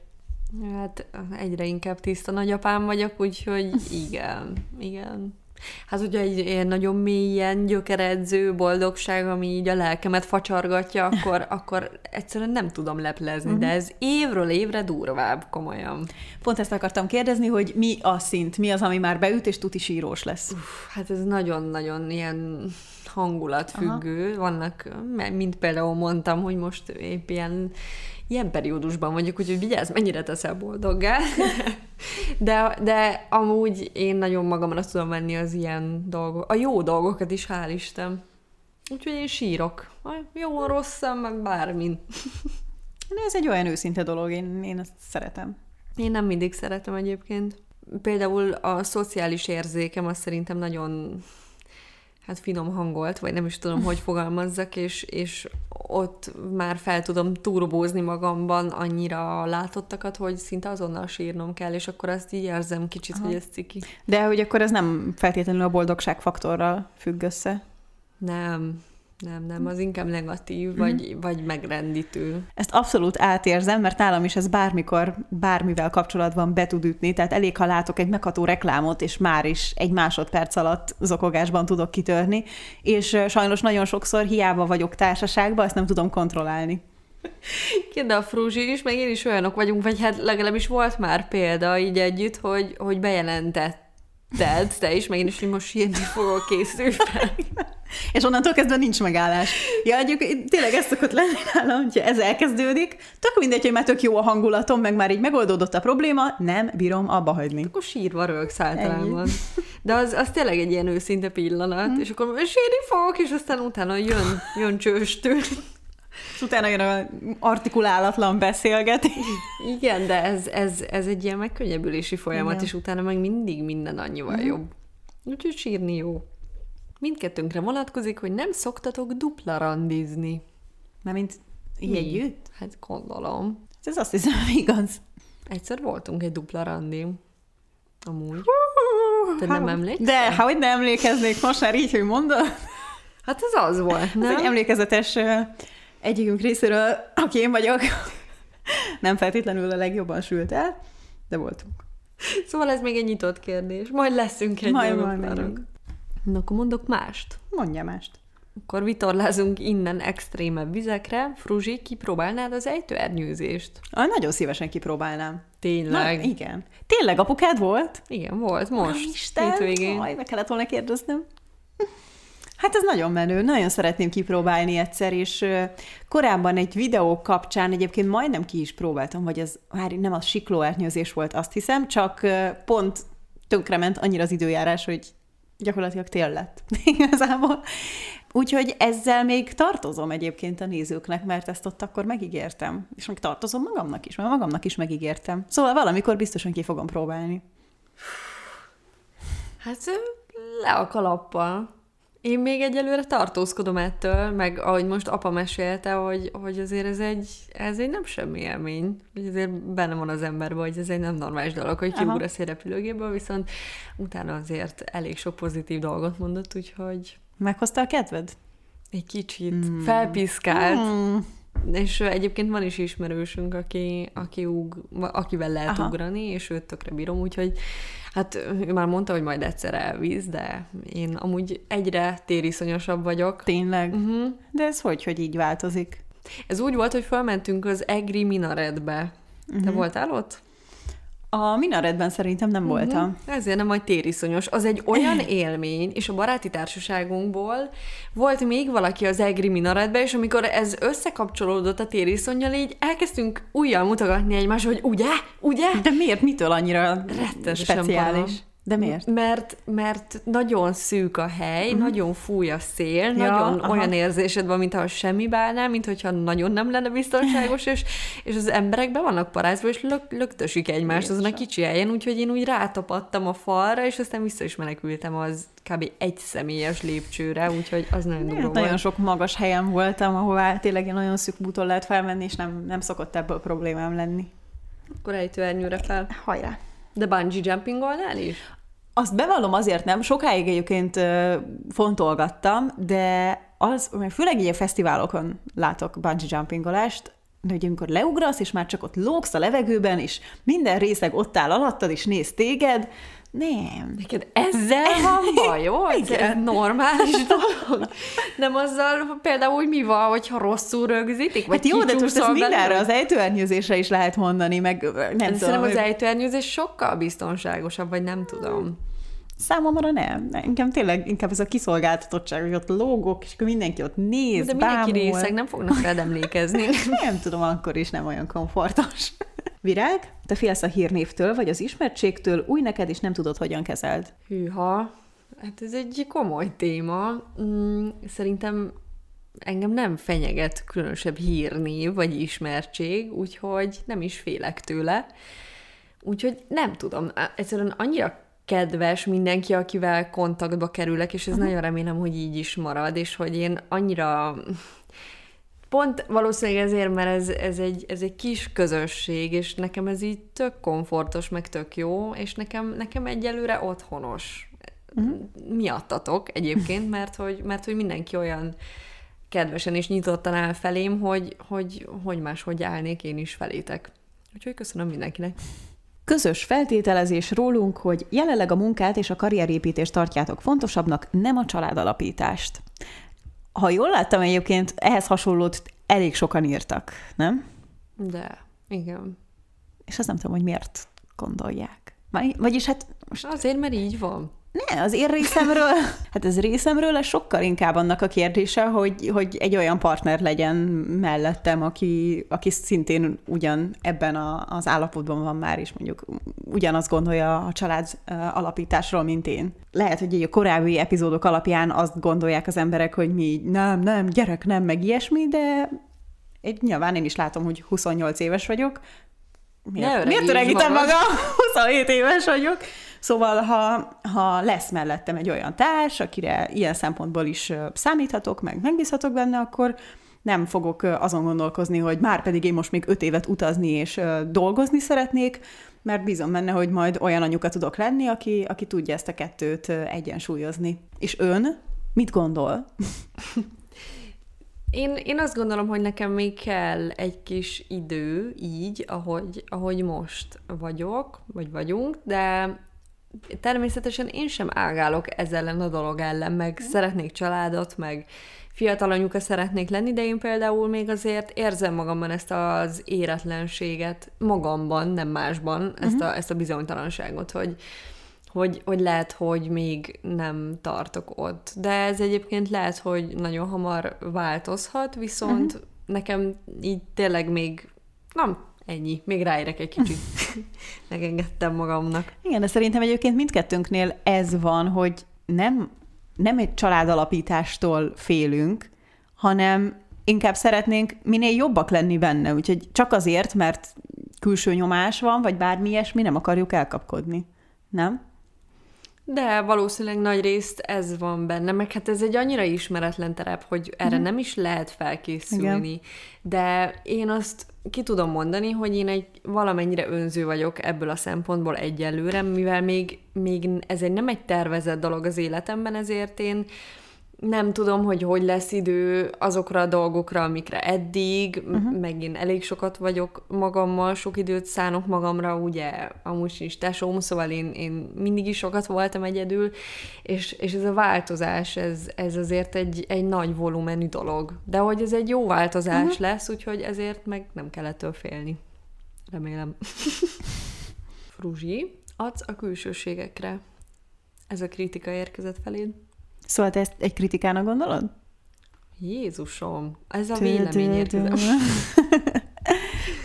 Hát egyre inkább tiszta nagyapám vagyok, úgyhogy igen, igen. Hát ugye egy ilyen nagyon mélyen gyökeredző boldogság, ami így a lelkemet facsargatja, akkor, akkor egyszerűen nem tudom leplezni, de ez évről évre durvább, komolyan. Pont ezt akartam kérdezni, hogy mi a szint, mi az, ami már beüt, és tuti sírós lesz? Uf, hát ez nagyon-nagyon ilyen hangulatfüggő. Aha. Vannak, mint például mondtam, hogy most épp ilyen ilyen periódusban mondjuk, úgyhogy vigyázz, mennyire teszel boldoggá. de, de amúgy én nagyon magamra tudom venni az ilyen dolgok, a jó dolgokat is, hál' Isten. Úgyhogy én sírok. Jó, rosszam, meg bármin. De ez egy olyan őszinte dolog, én, én ezt szeretem. Én nem mindig szeretem egyébként. Például a szociális érzékem az szerintem nagyon hát finom hangolt, vagy nem is tudom, hogy fogalmazzak, és, és ott már fel tudom turbózni magamban annyira látottakat, hogy szinte azonnal sírnom kell, és akkor azt így érzem kicsit, Aha. hogy ez ciki. De hogy akkor ez nem feltétlenül a boldogság faktorral függ össze? Nem, nem, nem, az inkább negatív, mm-hmm. vagy, vagy megrendítő. Ezt abszolút átérzem, mert nálam is ez bármikor, bármivel kapcsolatban be tud ütni, tehát elég, ha látok egy megható reklámot, és már is egy másodperc alatt zokogásban tudok kitörni, és sajnos nagyon sokszor hiába vagyok társaságban, ezt nem tudom kontrollálni. Igen, de a Fruzsi is, meg én is olyanok vagyunk, vagy hát legalábbis volt már példa így együtt, hogy, hogy bejelentett Ted, te is, meg én is, hogy most sírni fogok, készülj fel. És onnantól kezdve nincs megállás. Ja, egyébként tényleg ez szokott lenni nálam, hogyha ez elkezdődik, tök mindegy, hogy már tök jó a hangulatom, meg már így megoldódott a probléma, nem bírom abba hagyni. Akkor sírva rögsz általában. De az, az tényleg egy ilyen őszinte pillanat, hmm. és akkor sírni fogok, és aztán utána jön, jön csőstől. És utána jön a artikulálatlan beszélgetés. Igen, de ez, ez, ez egy ilyen megkönnyebbülési folyamat, Igen. és utána meg mindig minden annyival mm. jobb. Úgyhogy sírni jó. Mindkettőnkre vonatkozik, hogy nem szoktatok dupla randizni. Mert mint így együtt? Hát gondolom. Ez azt hiszem, igaz. Egyszer voltunk egy dupla randi. Amúgy. Te nem emlékszel? De, ha hogy nem emlékeznék most már így, hogy mondod. Hát ez az volt, nem? Ez egy emlékezetes egyikünk részéről, aki én vagyok, nem feltétlenül a legjobban sült el, de voltunk. Szóval ez még egy nyitott kérdés. Majd leszünk egy Majd- megyünk. Na, akkor mondok mást. Mondja mást. Akkor vitorlázunk innen extrémebb vizekre. Fruzsi, kipróbálnád az ejtőernyőzést? Ah, nagyon szívesen kipróbálnám. Na, Tényleg? igen. Tényleg apukád volt? Igen, volt most. Isten, hétvégén. Aj, meg kellett volna kérdeznem. Hát ez nagyon menő, nagyon szeretném kipróbálni egyszer, és korábban egy videó kapcsán egyébként majdnem ki is próbáltam, vagy ez már nem az siklóernyőzés volt, azt hiszem, csak pont tönkrement annyira az időjárás, hogy gyakorlatilag tél lett igazából. Úgyhogy ezzel még tartozom egyébként a nézőknek, mert ezt ott akkor megígértem. És még tartozom magamnak is, mert magamnak is megígértem. Szóval valamikor biztosan ki fogom próbálni. Hát le a kalappal. Én még egyelőre tartózkodom ettől, meg ahogy most apa mesélte, hogy, hogy azért ez egy, ez egy nem semmi élmény. Hogy azért benne van az emberben, hogy ez egy nem normális dolog, hogy kiugrasz egy repülőgépből, viszont utána azért elég sok pozitív dolgot mondott, úgyhogy Meghozta a kedved? egy kicsit mm. felpiszkált. Mm. És egyébként van is ismerősünk, aki, aki ug, akivel lehet Aha. Aha. ugrani, és őt tökre bírom, úgyhogy hát ő már mondta, hogy majd egyszer elvíz, de én amúgy egyre tériszonyosabb vagyok. Tényleg? Uh-huh. De ez hogy, hogy így változik? Ez úgy volt, hogy felmentünk az Egri Minaretbe. Uh-huh. Te voltál ott? A minaretben szerintem nem voltam. Ezért nem majd tériszonyos. Az egy olyan élmény, és a baráti társaságunkból volt még valaki az Egri Minaretbe, és amikor ez összekapcsolódott a tériszonyjal, így elkezdtünk újjal mutogatni egymásra, hogy ugye, ugye? De miért? Mitől annyira Rettenetesen speciális? param. De miért? Mert, mert nagyon szűk a hely, uh-huh. nagyon fúj a szél, Ja, nagyon aha. olyan érzésed van, mintha semmi bálnál, mint hogyha nagyon nem lenne biztonságos, és, és az emberek be vannak parázva, és lök, löktösik egymást azon a kicsi helyen, úgyhogy én úgy rátapadtam a falra, és aztán vissza is menekültem az kb. egy személyes lépcsőre, úgyhogy az nagyon durva Hát volt. nagyon sok magas helyen voltam, ahová tényleg egy nagyon szűk búton lehet felmenni, és nem, nem szokott ebből problémám lenni. Akkor ejtőernyőre fel. Hajrá! De bungee jumpingolnál is? Azt bevallom azért nem, sokáig egyébként fontolgattam, de az, mert főleg így a fesztiválokon látok bungee jumpingolást, de hogy amikor leugrasz, és már csak ott lógsz a levegőben, és minden részeg ott áll alattad, és néz téged, nem. Neked ezzel van bajod? Ez Igen. egy normális dolog? Nem azzal, például, hogy mi van, hogyha rosszul rögzítik? Vagy Hát jó, de most ezt mindenre, az ejtőernyőzésre is lehet mondani, meg nem De tudom. Szerintem az ejtőernyőzés sokkal biztonságosabb, vagy nem tudom. Számomra nem. Engem tényleg inkább ez a kiszolgáltatottság, hogy ott lógok, és akkor mindenki ott néz, De mindenki bámul. részeg, nem fognak rád emlékezni. Nem tudom, akkor is nem olyan komfortos. Virág, te félsz a hírnévtől, vagy az ismertségtől, új neked, és nem tudod, hogyan kezeld. Hűha, hát ez egy komoly téma. Mm, Szerintem engem nem fenyeget különösebb hírnév vagy ismertség, úgyhogy nem is félek tőle. Úgyhogy nem tudom, egyszerűen annyira kedves mindenki, akivel kontaktba kerülek, és ez uh-huh. nagyon remélem, hogy így is marad, és hogy én annyira Pont valószínűleg ezért, mert ez, ez, egy, ez egy kis közösség, és nekem ez így tök komfortos, meg tök jó, és nekem, nekem egyelőre otthonos. Uh-huh. Miattatok egyébként, mert hogy, mert hogy mindenki olyan kedvesen és nyitottan áll felém, hogy, hogy, hogy máshogy állnék én is felétek. Úgyhogy köszönöm mindenkinek. Közös feltételezés rólunk, hogy jelenleg a munkát és a karrierépítést tartjátok fontosabbnak, nem a családalapítást. Ha jól láttam egyébként, ehhez hasonlót elég sokan írtak, nem? De, igen. És azt nem tudom, hogy miért gondolják. Vagy- Vagyis hát most Azért, mert így van. Ne, az én részemről, hát ez részemről ez sokkal inkább annak a kérdése, hogy, hogy egy olyan partner legyen mellettem, aki, aki szintén ugyan ebben a, az állapotban van már, és mondjuk ugyanazt gondolja a család alapításról, mint én. Lehet, hogy a korábbi epizódok alapján azt gondolják az emberek, hogy mi nem, nem, gyerek, nem, meg ilyesmi, de egy, nyilván én is látom, hogy 28 éves vagyok. Miért, miért öregítem magam? 27 éves vagyok. Szóval, ha, ha lesz mellettem egy olyan társ, akire ilyen szempontból is számíthatok, meg megbízhatok benne, akkor nem fogok azon gondolkozni, hogy már pedig én most még öt évet utazni és dolgozni szeretnék, mert bízom benne, hogy majd olyan anyuka tudok lenni, aki, aki tudja ezt a kettőt egyensúlyozni. És ön mit gondol? Én, én azt gondolom, hogy nekem még kell egy kis idő így, ahogy, ahogy most vagyok, vagy vagyunk, de természetesen én sem ágálok ezzel ellen a dolog ellen, meg szeretnék családot, meg fiatal anyuka szeretnék lenni, de én például még azért érzem magamban ezt az éretlenséget, magamban, nem másban, uh-huh. ezt, a, mhm. ezt a bizonytalanságot, hogy, hogy, hogy lehet, hogy még nem tartok ott. De ez egyébként lehet, hogy nagyon hamar változhat, viszont uh-huh. nekem így tényleg még nem ennyi, még ráérek egy kicsit. Megengedtem magamnak. Igen, de szerintem egyébként mindkettőnknél ez van, hogy nem, nem egy családalapítástól félünk, hanem inkább szeretnénk minél jobbak lenni benne, úgyhogy csak azért, mert külső nyomás van, vagy bármi ilyesmi, nem akarjuk elkapkodni. Nem? De valószínűleg nagy részt ez van benne, meg hát ez egy annyira ismeretlen terep, hogy erre mm. nem is lehet felkészülni. Igen. De én azt ki tudom mondani, hogy én egy valamennyire önző vagyok ebből a szempontból egyelőre, mivel még, még ez egy nem egy tervezett dolog az életemben, ezért én nem tudom, hogy hogy lesz idő azokra a dolgokra, amikre eddig, uh-huh. meg én elég sokat vagyok magammal, sok időt szánok magamra, ugye amúgy sincs tesóm, szóval én, én mindig is sokat voltam egyedül, és, és ez a változás, ez, ez azért egy, egy nagy volumenű dolog. De hogy ez egy jó változás uh-huh. lesz, úgyhogy ezért meg nem kell ettől félni. Remélem. Fruzsi, adsz a külsőségekre. Ez a kritika érkezett feléd. Szóval te ezt egy kritikának gondolod? Jézusom, ez a vélemény érkezett.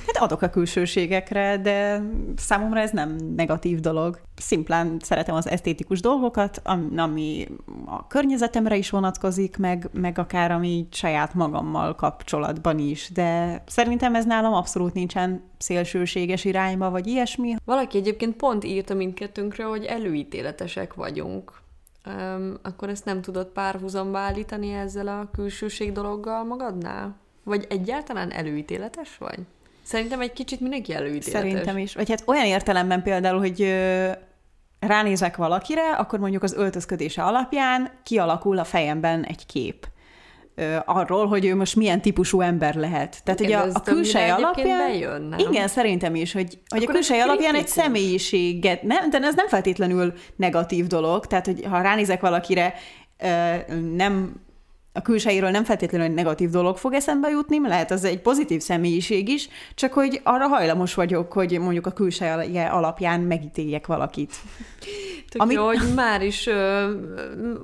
Hát adok a külsőségekre, de számomra ez nem negatív dolog. Szimplán szeretem az esztétikus dolgokat, ami a környezetemre is vonatkozik, meg, meg akár ami saját magammal kapcsolatban is, de szerintem ez nálam abszolút nincsen szélsőséges irányba, vagy ilyesmi. Valaki egyébként pont írta mindkettőnkre, hogy előítéletesek vagyunk akkor ezt nem tudod párhuzamba állítani ezzel a külsőség dologgal magadnál? Vagy egyáltalán előítéletes vagy? Szerintem egy kicsit mindenki előítéletes. Szerintem is. Vagy hát olyan értelemben például, hogy ránézek valakire, akkor mondjuk az öltözködése alapján kialakul a fejemben egy kép arról, hogy ő most milyen típusú ember lehet. Tehát, igen, hogy a, a külsej alapján... Bejön, nem? Igen, szerintem is, hogy, hogy a külsej alapján egy személyiséget... Nem, de ez nem feltétlenül negatív dolog. Tehát, hogy ha ránézek valakire, nem a külsejéről nem feltétlenül egy negatív dolog fog eszembe jutni, lehet az egy pozitív személyiség is, csak hogy arra hajlamos vagyok, hogy mondjuk a külseje alapján megítéljek valakit. Tök Ami... jó, hogy már is ö,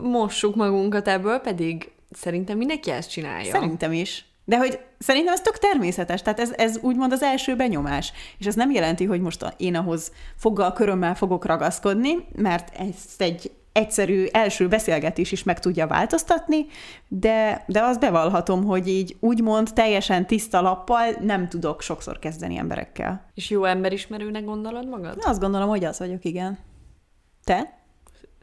mossuk magunkat ebből, pedig Szerintem mindenki ezt csinálja. Szerintem is. De hogy szerintem ez tök természetes, tehát ez, ez úgymond az első benyomás. És ez nem jelenti, hogy most én ahhoz foggal, körömmel fogok ragaszkodni, mert ezt egy egyszerű első beszélgetés is meg tudja változtatni, de, de azt bevallhatom, hogy így úgymond teljesen tiszta lappal nem tudok sokszor kezdeni emberekkel. És jó emberismerőnek gondolod magad? Na, azt gondolom, hogy az vagyok, igen. Te?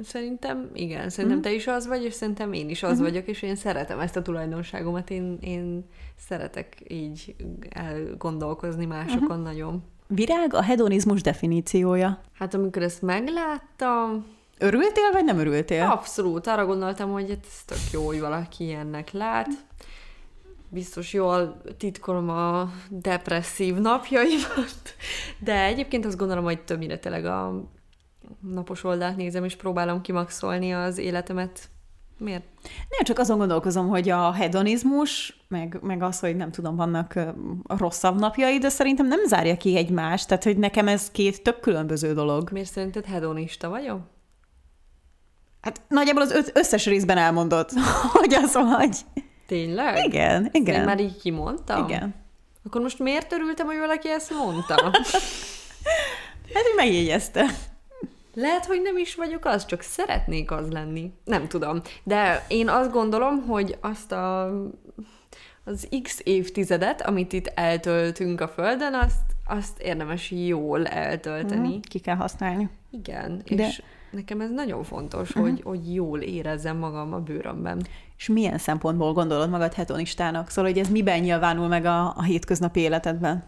Szerintem igen, szerintem mm. te is az vagy, és szerintem én is az mm-hmm. vagyok, és én szeretem ezt a tulajdonságomat, én, én szeretek így elgondolkozni másokon mm-hmm. nagyon. Virág a hedonizmus definíciója. Hát amikor ezt megláttam... Örültél, vagy nem örültél? Abszolút, arra gondoltam, hogy hát ez tök jó, hogy valaki ilyennek lát. Biztos jól titkolom a depresszív napjaimat, de egyébként azt gondolom, hogy többnyire tényleg a napos oldalt nézem, és próbálom kimaxolni az életemet. Miért? Nem, csak azon gondolkozom, hogy a hedonizmus, meg, meg az, hogy nem tudom, vannak rosszabb napjai, de szerintem nem zárja ki egymást, tehát hogy nekem ez két tök különböző dolog. Miért szerinted hedonista vagyok? Hát nagyjából az összes részben elmondott, hogy az vagy. Tényleg? Igen, igen. Én már így kimondtam? Igen. Akkor most miért örültem, hogy valaki ezt mondta? hát, hogy megjegyezte. Lehet, hogy nem is vagyok az, csak szeretnék az lenni. Nem tudom. De én azt gondolom, hogy azt a az x évtizedet, amit itt eltöltünk a Földön, azt, azt érdemes jól eltölteni. Mm, ki kell használni. Igen, De... és nekem ez nagyon fontos, uh-huh. hogy, hogy jól érezzem magam a bőrömben. És milyen szempontból gondolod magad hedonistának? Szóval, hogy ez miben nyilvánul meg a, a hétköznapi életedben?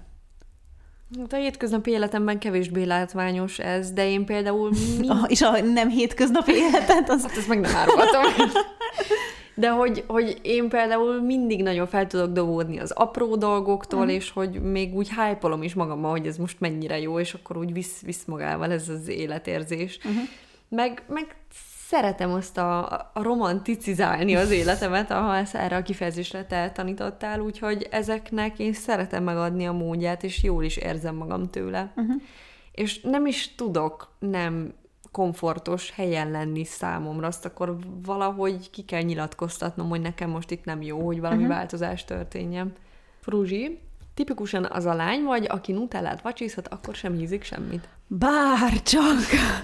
Hát a hétköznapi életemben kevésbé látványos ez, de én például... Mi... A, és a nem hétköznapi életed? Az... Hát ezt meg nem árultam. De hogy, hogy én például mindig nagyon fel tudok dobódni az apró dolgoktól, uh-huh. és hogy még úgy hype is magammal, hogy ez most mennyire jó, és akkor úgy visz, visz magával ez az életérzés. Uh-huh. Meg, meg szeretem azt a, a romanticizálni az életemet, ha ezt erre a kifejezésre te tanítottál, úgyhogy ezeknek én szeretem megadni a módját, és jól is érzem magam tőle. Uh-huh. És nem is tudok nem komfortos helyen lenni számomra, azt akkor valahogy ki kell nyilatkoztatnom, hogy nekem most itt nem jó, hogy valami uh-huh. változás történjen. Fruzsi, tipikusan az a lány vagy, aki nutellát vacsiszhat, akkor sem hízik semmit. Bárcsak,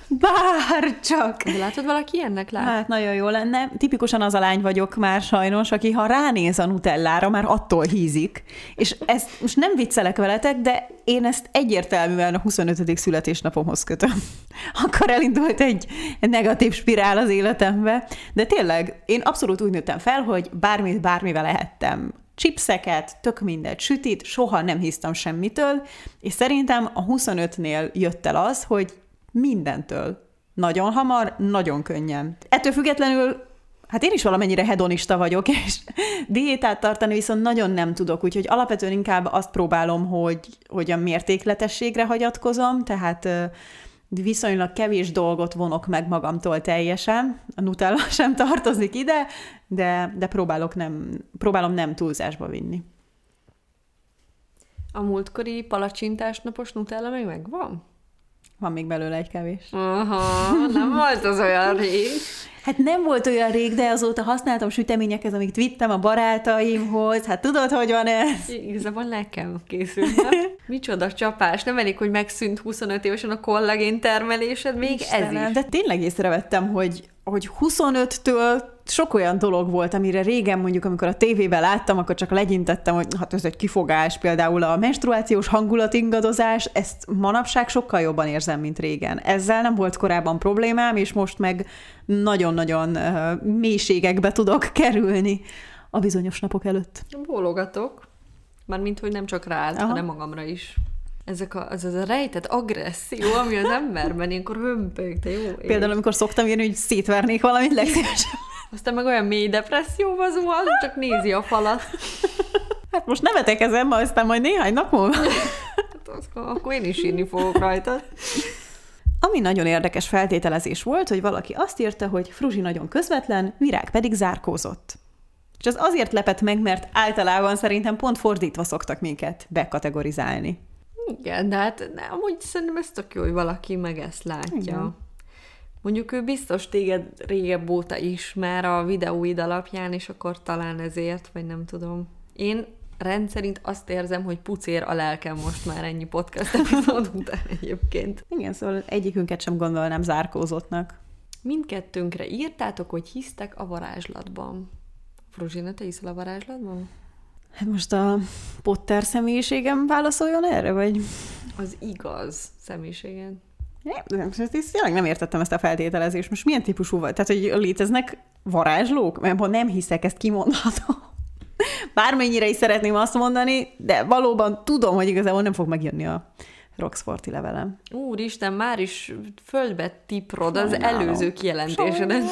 bárcsak. De látod, valaki ennek lát? Hát nagyon jó lenne. Tipikusan az a lány vagyok már sajnos, aki ha ránéz a nutellára, már attól hízik. És ezt most nem viccelek veletek, de én ezt egyértelműen a 25. születésnapomhoz kötöm. Akkor elindult egy negatív spirál az életembe. De tényleg, én abszolút úgy nőttem fel, hogy bármit bármivel lehettem chipseket, tök mindegy, sütit, soha nem hisztam semmitől, és szerintem a 25-nél jött el az, hogy mindentől nagyon hamar, nagyon könnyen. Ettől függetlenül Hát én is valamennyire hedonista vagyok, és diétát tartani viszont nagyon nem tudok, úgyhogy alapvetően inkább azt próbálom, hogy, hogy a mértékletességre hagyatkozom, tehát viszonylag kevés dolgot vonok meg magamtól teljesen, a Nutella sem tartozik ide, de, de próbálok nem, próbálom nem túlzásba vinni. A múltkori palacsintás napos Nutella még megvan? Van még belőle egy kevés. Aha, nem volt az olyan rég. Hát nem volt olyan rég, de azóta használtam süteményeket, amit vittem a barátaimhoz. Hát tudod, hogy van ez? Igazából nekem készült. Micsoda csapás. Nem elég, hogy megszűnt 25 évesen a kollagén termelésed, még Istenem, ez is. De tényleg észrevettem, hogy hogy 25-től sok olyan dolog volt, amire régen mondjuk, amikor a tévében láttam, akkor csak legyintettem, hogy hát ez egy kifogás, például a menstruációs hangulatingadozás, ezt manapság sokkal jobban érzem, mint régen. Ezzel nem volt korábban problémám, és most meg nagyon-nagyon uh, mélységekbe tudok kerülni a bizonyos napok előtt. Bólogatok. Mármint, hogy nem csak rád, Aha. hanem magamra is ezek a, az, az a rejtett agresszió, ami az emberben ilyenkor de jó. Például, amikor szoktam írni, hogy szétvernék valamit legszívesebben. Aztán meg olyan mély depresszióba zuhan, csak nézi a falat. Hát most nevetek ezen, aztán majd néhány nap múlva. Hát akkor én is írni fogok rajta. Ami nagyon érdekes feltételezés volt, hogy valaki azt írta, hogy Fruzsi nagyon közvetlen, Virág pedig zárkózott. És ez azért lepett meg, mert általában szerintem pont fordítva szoktak minket bekategorizálni. Igen, de hát de amúgy szerintem ez tök jó, hogy valaki meg ezt látja. Igen. Mondjuk ő biztos téged régebb óta ismer a videóid alapján, és akkor talán ezért, vagy nem tudom. Én rendszerint azt érzem, hogy pucér a lelkem most már ennyi podcast epizód után egyébként. Igen, szóval egyikünket sem gondolnám zárkózottnak. Mindkettőnkre írtátok, hogy hisztek a varázslatban. Fruzsina, te hiszel a varázslatban? Hát most a Potter személyiségem válaszoljon erre, vagy? Az igaz személyiségen. Nem, tényleg nem értettem ezt a feltételezést. Most milyen típusú vagy? Tehát, hogy léteznek varázslók? Mert ha nem hiszek, ezt kimondhatom. Bármennyire is szeretném azt mondani, de valóban tudom, hogy igazából nem fog megjönni a Roxforti levelem. Úristen, már is földbe tiprod az előző kijelentésedet.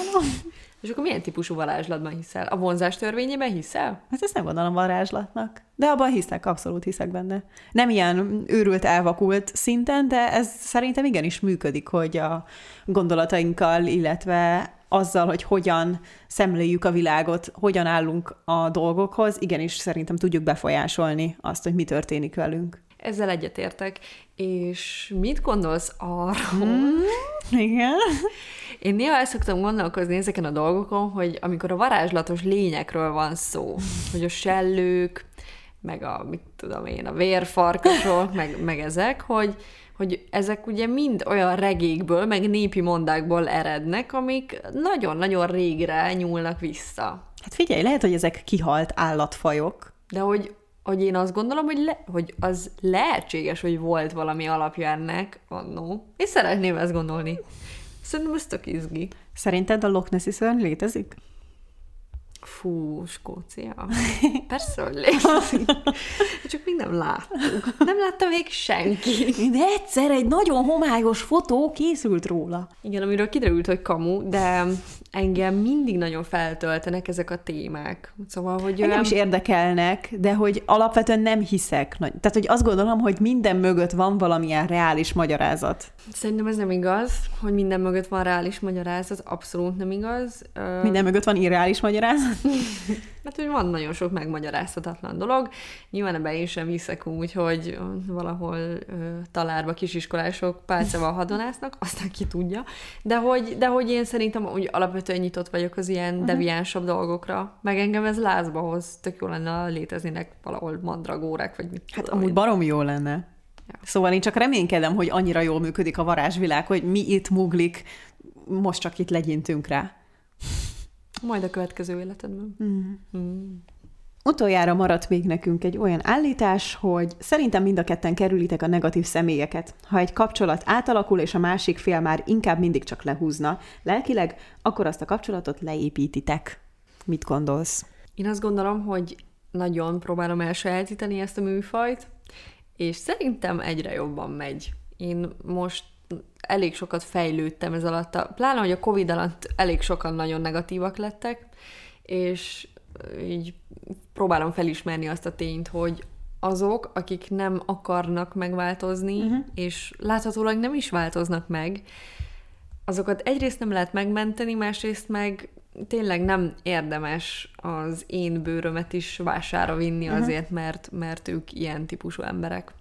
És akkor milyen típusú varázslatban hiszel? A vonzás törvényében hiszel? Hát ezt nem gondolom varázslatnak. De abban hiszek, abszolút hiszek benne. Nem ilyen őrült, elvakult szinten, de ez szerintem igenis működik, hogy a gondolatainkkal, illetve azzal, hogy hogyan szemléljük a világot, hogyan állunk a dolgokhoz, igenis szerintem tudjuk befolyásolni azt, hogy mi történik velünk. Ezzel egyetértek. És mit gondolsz arról? Mm, igen. Én néha el szoktam gondolkozni ezeken a dolgokon, hogy amikor a varázslatos lényekről van szó, hogy a sellők, meg a, mit tudom én, a vérfarkasok, meg, meg ezek, hogy, hogy ezek ugye mind olyan regékből, meg népi mondákból erednek, amik nagyon-nagyon régre nyúlnak vissza. Hát figyelj, lehet, hogy ezek kihalt állatfajok. De hogy hogy én azt gondolom, hogy, le, hogy az lehetséges, hogy volt valami alapja ennek annó. És szeretném ezt gondolni. Szerintem ez tök izgi. Szerinted a Loch Nessi szörny létezik? Fú, Skócia. Persze, hogy létezik. Csak még nem láttuk. Nem látta még senki. De egyszer egy nagyon homályos fotó készült róla. Igen, amiről kiderült, hogy kamu, de engem mindig nagyon feltöltenek ezek a témák. Szóval, hogy... Engem is érdekelnek, de hogy alapvetően nem hiszek. Tehát, hogy azt gondolom, hogy minden mögött van valamilyen reális magyarázat. Szerintem ez nem igaz, hogy minden mögött van reális magyarázat, abszolút nem igaz. Minden mögött van irreális magyarázat? Mert hogy van nagyon sok megmagyarázhatatlan dolog. Nyilván ebben én sem hiszek úgy, hogy valahol ö, talárba kisiskolások pálcával hadonásznak, aztán ki tudja. De hogy, de hogy én szerintem úgy alapvetően nyitott vagyok az ilyen uh-huh. deviánsabb dolgokra. Meg engem ez lázba hoz. Tök jó lenne léteznének valahol mandragórák, vagy mit Hát amúgy barom jó lenne. Ja. Szóval én csak reménykedem, hogy annyira jól működik a varázsvilág, hogy mi itt muglik, most csak itt legyintünk rá. Majd a következő életedben. Mm. Mm. Utoljára maradt még nekünk egy olyan állítás, hogy szerintem mind a ketten kerülitek a negatív személyeket. Ha egy kapcsolat átalakul, és a másik fél már inkább mindig csak lehúzna lelkileg, akkor azt a kapcsolatot leépítitek. Mit gondolsz? Én azt gondolom, hogy nagyon próbálom elsajátítani ezt a műfajt, és szerintem egyre jobban megy. Én most elég sokat fejlődtem ez alatt, a, pláne, hogy a Covid alatt elég sokan nagyon negatívak lettek, és így próbálom felismerni azt a tényt, hogy azok, akik nem akarnak megváltozni, uh-huh. és láthatólag nem is változnak meg, azokat egyrészt nem lehet megmenteni, másrészt meg tényleg nem érdemes az én bőrömet is vására vinni uh-huh. azért, mert, mert ők ilyen típusú emberek.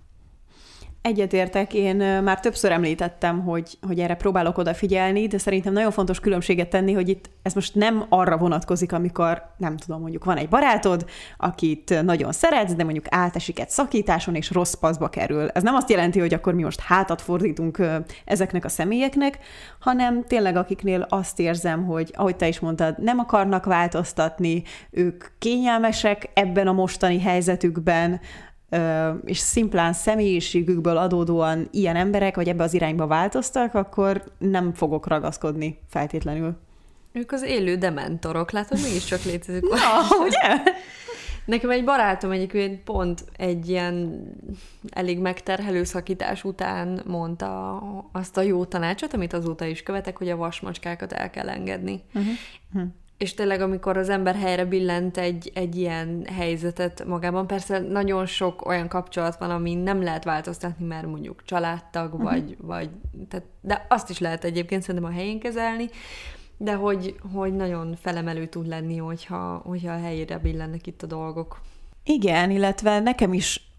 Egyetértek, én már többször említettem, hogy, hogy erre próbálok odafigyelni, de szerintem nagyon fontos különbséget tenni, hogy itt ez most nem arra vonatkozik, amikor, nem tudom, mondjuk van egy barátod, akit nagyon szeretsz, de mondjuk átesik egy szakításon, és rossz paszba kerül. Ez nem azt jelenti, hogy akkor mi most hátat fordítunk ezeknek a személyeknek, hanem tényleg akiknél azt érzem, hogy ahogy te is mondtad, nem akarnak változtatni, ők kényelmesek ebben a mostani helyzetükben, és szimplán személyiségükből adódóan ilyen emberek, vagy ebbe az irányba változtak, akkor nem fogok ragaszkodni feltétlenül. Ők az élő dementorok, látod, mégiscsak létezik. Na, ugye? Nekem egy barátom egyébként pont egy ilyen elég megterhelő szakítás után mondta azt a jó tanácsot, amit azóta is követek, hogy a vasmacskákat el kell engedni. Uh-huh. Uh-huh és tényleg, amikor az ember helyre billent egy, egy ilyen helyzetet magában, persze nagyon sok olyan kapcsolat van, ami nem lehet változtatni, mert mondjuk családtag, uh-huh. vagy, vagy tehát, de azt is lehet egyébként szerintem a helyén kezelni, de hogy, hogy nagyon felemelő tud lenni, hogyha, hogyha a helyére billennek itt a dolgok. Igen, illetve nekem is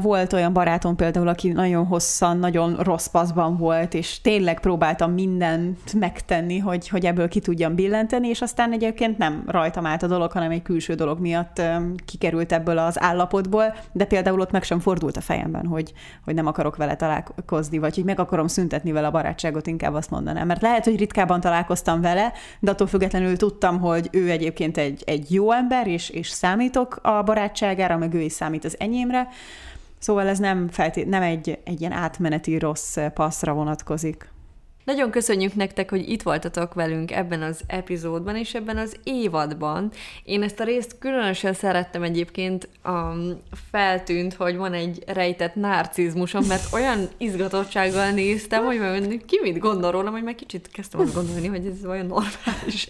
volt olyan barátom például, aki nagyon hosszan, nagyon rossz paszban volt, és tényleg próbáltam mindent megtenni, hogy, hogy ebből ki tudjam billenteni, és aztán egyébként nem rajtam át a dolog, hanem egy külső dolog miatt kikerült ebből az állapotból, de például ott meg sem fordult a fejemben, hogy, hogy nem akarok vele találkozni, vagy hogy meg akarom szüntetni vele a barátságot, inkább azt mondanám. Mert lehet, hogy ritkában találkoztam vele, de attól függetlenül tudtam, hogy ő egyébként egy, egy jó ember, és, és számítok a barátságára, meg ő is számít az enyémre, Szóval ez nem, feltét, nem egy, egy ilyen átmeneti rossz passzra vonatkozik. Nagyon köszönjük nektek, hogy itt voltatok velünk ebben az epizódban és ebben az évadban. Én ezt a részt különösen szerettem egyébként, um, feltűnt, hogy van egy rejtett narcizmusom, mert olyan izgatottsággal néztem, hogy majd ki mit gondol rólam, hogy meg kicsit kezdtem azt gondolni, hogy ez olyan normális.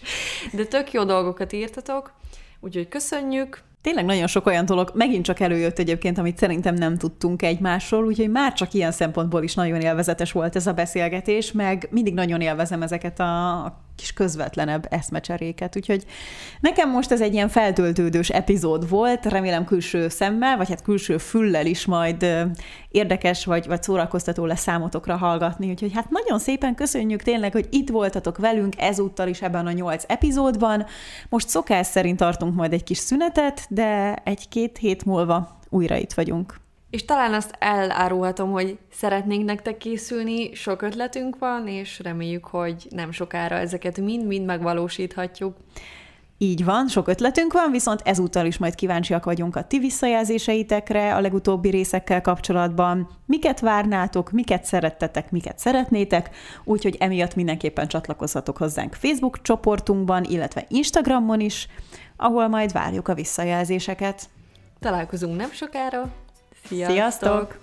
De tök jó dolgokat írtatok, úgyhogy köszönjük, Tényleg nagyon sok olyan dolog megint csak előjött egyébként, amit szerintem nem tudtunk egymásról, úgyhogy már csak ilyen szempontból is nagyon élvezetes volt ez a beszélgetés, meg mindig nagyon élvezem ezeket a kis közvetlenebb eszmecseréket. Úgyhogy nekem most ez egy ilyen feltöltődős epizód volt, remélem külső szemmel, vagy hát külső füllel is majd érdekes vagy, vagy szórakoztató lesz számotokra hallgatni. Úgyhogy hát nagyon szépen köszönjük tényleg, hogy itt voltatok velünk ezúttal is ebben a nyolc epizódban. Most szokás szerint tartunk majd egy kis szünetet, de egy-két hét múlva újra itt vagyunk. És talán azt elárulhatom, hogy szeretnénk nektek készülni, sok ötletünk van, és reméljük, hogy nem sokára ezeket mind-mind megvalósíthatjuk. Így van, sok ötletünk van, viszont ezúttal is majd kíváncsiak vagyunk a ti visszajelzéseitekre a legutóbbi részekkel kapcsolatban. Miket várnátok, miket szerettetek, miket szeretnétek, úgyhogy emiatt mindenképpen csatlakozhatok hozzánk Facebook csoportunkban, illetve Instagramon is, ahol majd várjuk a visszajelzéseket. Találkozunk nem sokára. Sziasztok! Sziasztok!